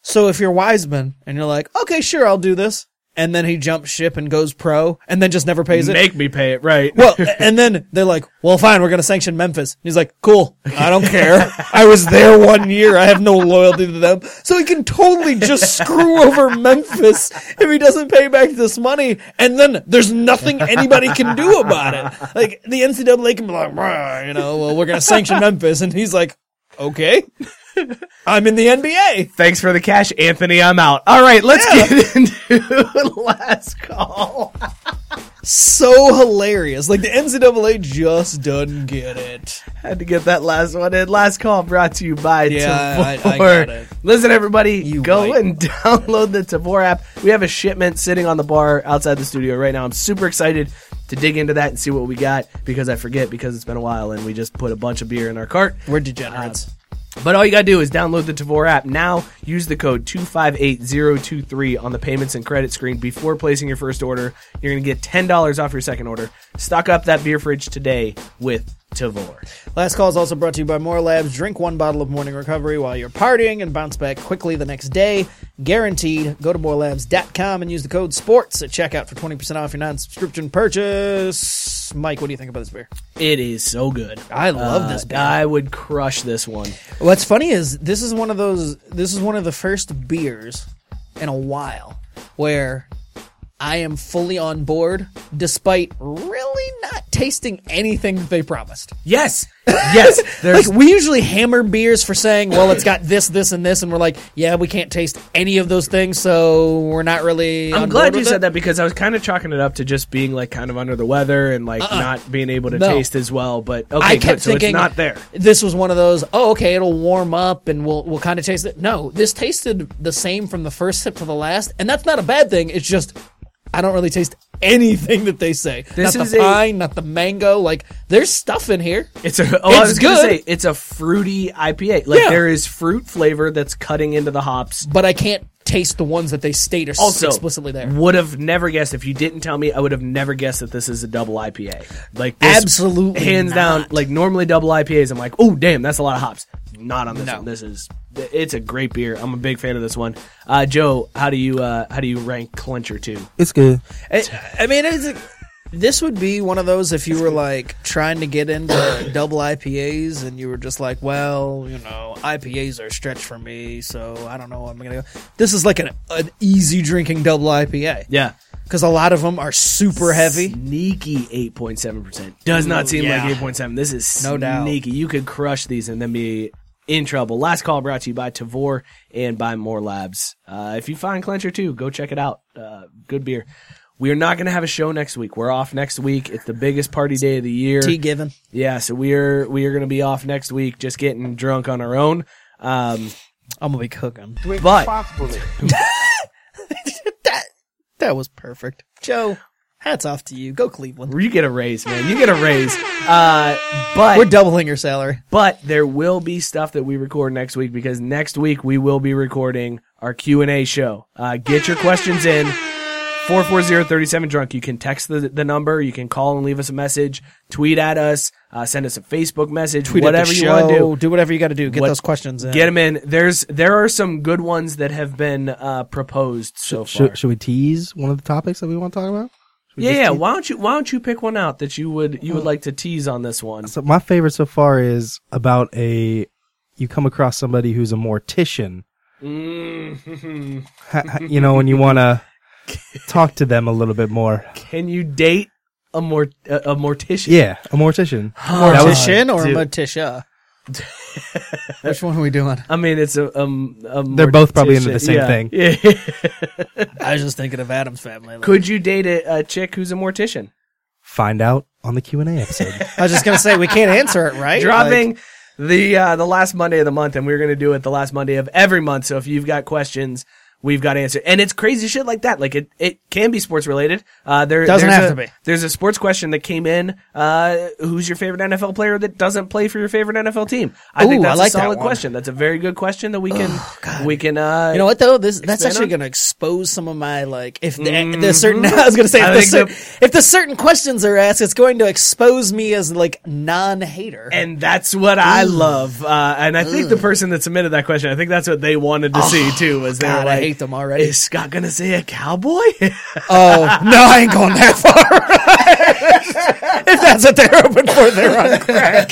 So if you're Wiseman and you're like, okay, sure, I'll do this, and then he jumps ship and goes pro, and then just never pays it. Make me pay it, right? well, and then they're like, well, fine, we're going to sanction Memphis. He's like, cool, I don't care. I was there one year. I have no loyalty to them. So he can totally just screw over Memphis if he doesn't pay back this money. And then there's nothing anybody can do about it. Like the NCAA can be like, you know, well, we're going to sanction Memphis. And he's like, okay, I'm in the NBA. Thanks for the cash, Anthony. I'm out. All right, let's get into last call. So hilarious. Like the NCAA just doesn't get it. Had to get that last one in. Last call brought to you by Yeah, I- I it. Listen, everybody, You go and download the Tavour app. We have a shipment sitting on the bar outside the studio right now. I'm super excited to dig into that and see what we got because I forget because it's been a while and we just put a bunch of beer in our cart. We're degenerates. Uh, But all you gotta do is download the Tavour app now. Use the code 258023 on the payments and credit screen before placing your first order. You're gonna get $10 off your second order. Stock up that beer fridge today with Tavour. Last call is also brought to you by More Labs. Drink one bottle of morning recovery while you're partying and bounce back quickly the next day. Guaranteed. Go to morelabs.com and use the code SPORTS at checkout for 20% off your non subscription purchase. Mike, what do you think about this beer? It is so good. I love Uh, this beer. I would crush this one. What's funny is this is one of those. This is one of the first beers in a while where I am fully on board, despite really not tasting anything that they promised. Yes, yes. Like we usually hammer beers for saying, "Well, it's got this, this, and this," and we're like, "Yeah, we can't taste any of those things, so we're not really." I'm glad you said it." that because I was kind of chalking it up to just being like kind of under the weather and like uh-uh. not being able to Uh-uh. No. taste as well. But okay, I good. kept So thinking it's not there. This was one of those. Oh, okay, it'll warm up and we'll we'll kind of taste it. No, this tasted the same from the first sip to the last, and that's not a bad thing. It's just I don't really taste anything that they say. This not is the a- pine, not the mango. Like there's stuff in here. It's a. Oh, It's good. say it's a fruity IPA. Like Yeah. there is fruit flavor that's cutting into the hops. but I can't taste the ones that they state are Also, explicitly there. Would have never guessed if you didn't tell me. I would have never guessed that this is a double IPA. Like this, Absolutely hands down. Like normally double IPAs, I'm like, oh damn, that's a lot of hops. Not on this No. one. This is it's a great beer. I'm a big fan of this one. Uh, Joe, how do you uh, how do you rank Clincher two? It's good. I, I mean, it's a, this would be one of those if you were like trying to get into double IPAs and you were just like, well, you know, IPAs are a stretch for me, so I don't know. I'm gonna go. This is like an, an easy drinking double IPA Yeah. because a lot of them are super heavy. Sneaky eight point seven percent. Does not seem yeah. like eight point seven. This is No doubt. sneaky. You could crush these and then be in trouble. Last call brought to you by Tavour and by More Labs. Uh, if you find Clencher two, go check it out. Uh, good beer. We are not going to have a show next week. We're off next week. It's the biggest party day of the year. Tea given. Yeah, so we are we are going to be off next week, just getting drunk on our own. Um, I'm gonna be cooking. but That that was perfect, Joe. Hats off to you. Go Cleveland. you get a raise, man. You get a raise. Uh, but We're doubling your salary. but there will be stuff that we record next week because next week we will be recording our q&a show uh, get your questions in 440-37 drunk you can text the, the number you can call and leave us a message tweet at us uh, send us a facebook message Tweet whatever at the you want to show. do whatever you got to do. Get What- those questions in. get them in there's there are some good ones that have been uh, proposed so far Should, should we tease one of the topics that we want to talk about? Should we yeah yeah tease- why don't you why don't you pick one out that you would you would like to tease on this one So my favorite so far is about a you come across somebody who's a mortician. Mm-hmm. Ha- ha- you know, when you want to talk to them a little bit more. can you date a mort a, a mortician Yeah, a mortician. That was- Mortician or dude. Morticia? Which one are we doing? I mean, it's a um. A They're both probably into the same Yeah. thing. Yeah. I was just thinking of Addams family. Like, Could you date a, a chick who's a mortician? Find out on the Q and A episode. I was just gonna say we can't answer it, right? Dropping the uh, the last Monday of the month, and we're gonna do it the last Monday of every month. So if you've got questions, we've got answer, and it's crazy shit like that. Like it, it can be sports related. Uh, there Doesn't there's have a- to be. There's a sports question that came in. Uh, who's your favorite NFL player that doesn't play for your favorite NFL team? I think Ooh, I that's like a solid one. question. That's a very good question that we can we can. Uh, You know what though? This that's actually going to expose some of my like if the, the certain I was going to say if the, think cer- if the certain questions are asked, it's going to expose me as like non-hater. And that's what I love. Uh, and I think the person that submitted that question, I think that's what they wanted to see too. Was they were Oh, God, I like, hate them already. Is Scott gonna say a cowboy? oh no, I ain't going that far. if that's what they're hoping for, they're on crack.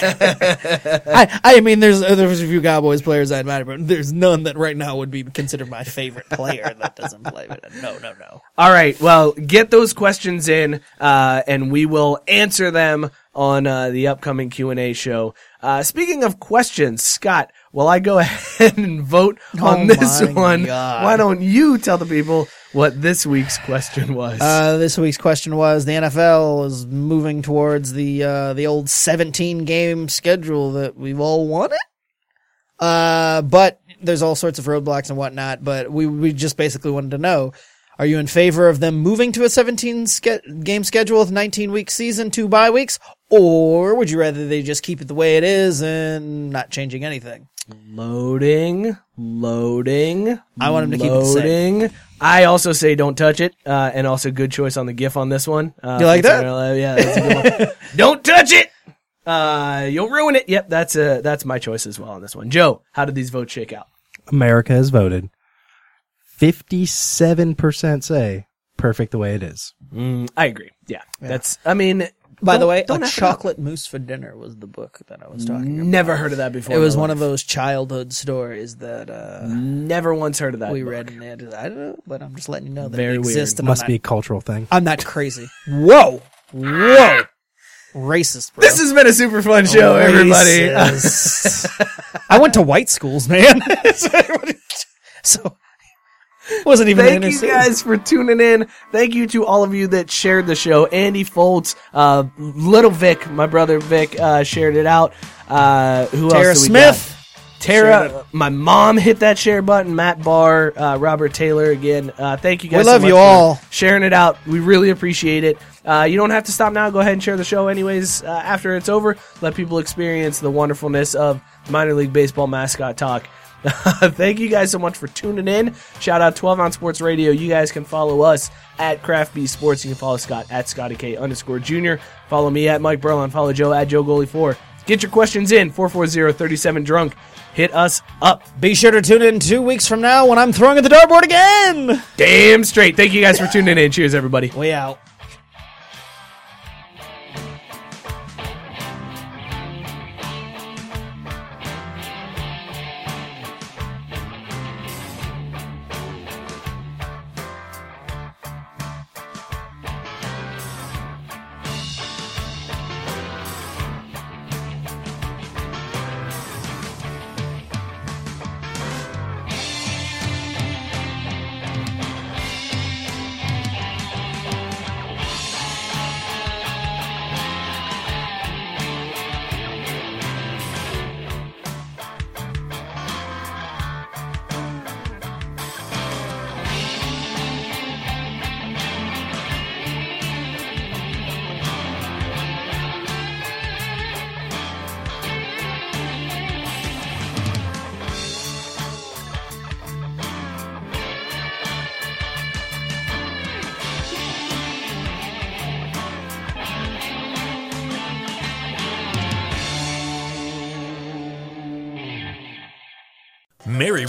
I I mean, there's there's a few Cowboys players I admire, but there's none that right now would be considered my favorite player that doesn't play. But no, no, no. All right. Well, get those questions in, uh, and we will answer them on uh, the upcoming Q and A show. Uh, speaking of questions, Scott, will I go ahead and vote on Oh this one? God. Why don't you tell the people what this week's question was? Uh, this week's question was: the NFL is moving towards the uh, the old 17 game schedule that we've all wanted. Uh, but there's all sorts of roadblocks and whatnot. But we we just basically wanted to know: Are you in favor of them moving to a 17 ske- game schedule with 19 week season, two bye weeks, or would you rather they just keep it the way it is and not changing anything? Loading, loading. I want him to keep it the loading. I also say don't touch it, uh, and also good choice on the GIF on this one. Uh, You like that? Saturday Night Yeah, that's a good one. don't touch it. Uh, you'll ruin it. Yep, that's uh that's my choice as well on this one. Joe, how did these votes shake out? America has voted. 57% say perfect the way it is. Mm, I agree. Yeah, that's. I mean, By the don't- way, don't A F. Chocolate Moose for Dinner was the book that I was talking about. Never heard of that before. It was my one of those childhood stories that uh, Never once heard of that. we book. read in it. I don't know, but I'm just letting you know that Very it exists. and Must I'm be a cultural thing. I'm not crazy. Whoa, whoa, racist. Bro. This has been a super fun show, everybody. I went to white schools, man. so wasn't even Thank you guys for tuning in. Thank you to all of you that shared the show. Andy Foltz, uh, Little Vic, my brother Vic, uh, shared it out. Uh, who Tara else? we Smith. got? Tara, my mom hit that share button. Matt Barr, uh, Robert Taylor again. Uh, thank you guys. We love so you for all. sharing it out. We really appreciate it. Uh, you don't have to stop now. Go ahead and share the show anyways. Uh, after it's over, let people experience the wonderfulness of minor league baseball mascot talk. Thank you guys so much for tuning in. Shout out 12 on Sports Radio. You guys can follow us at Craft Bee Sports. You can follow Scott at Scotty K underscore Junior. Follow me at Mike Burlon. Follow Joe at Joe Goalie 4. Get your questions in 440-37 drunk. Hit us up. Be sure to tune in two weeks from now when I'm throwing at the dartboard again. Damn straight. Thank you guys for tuning in. Cheers, everybody. We out.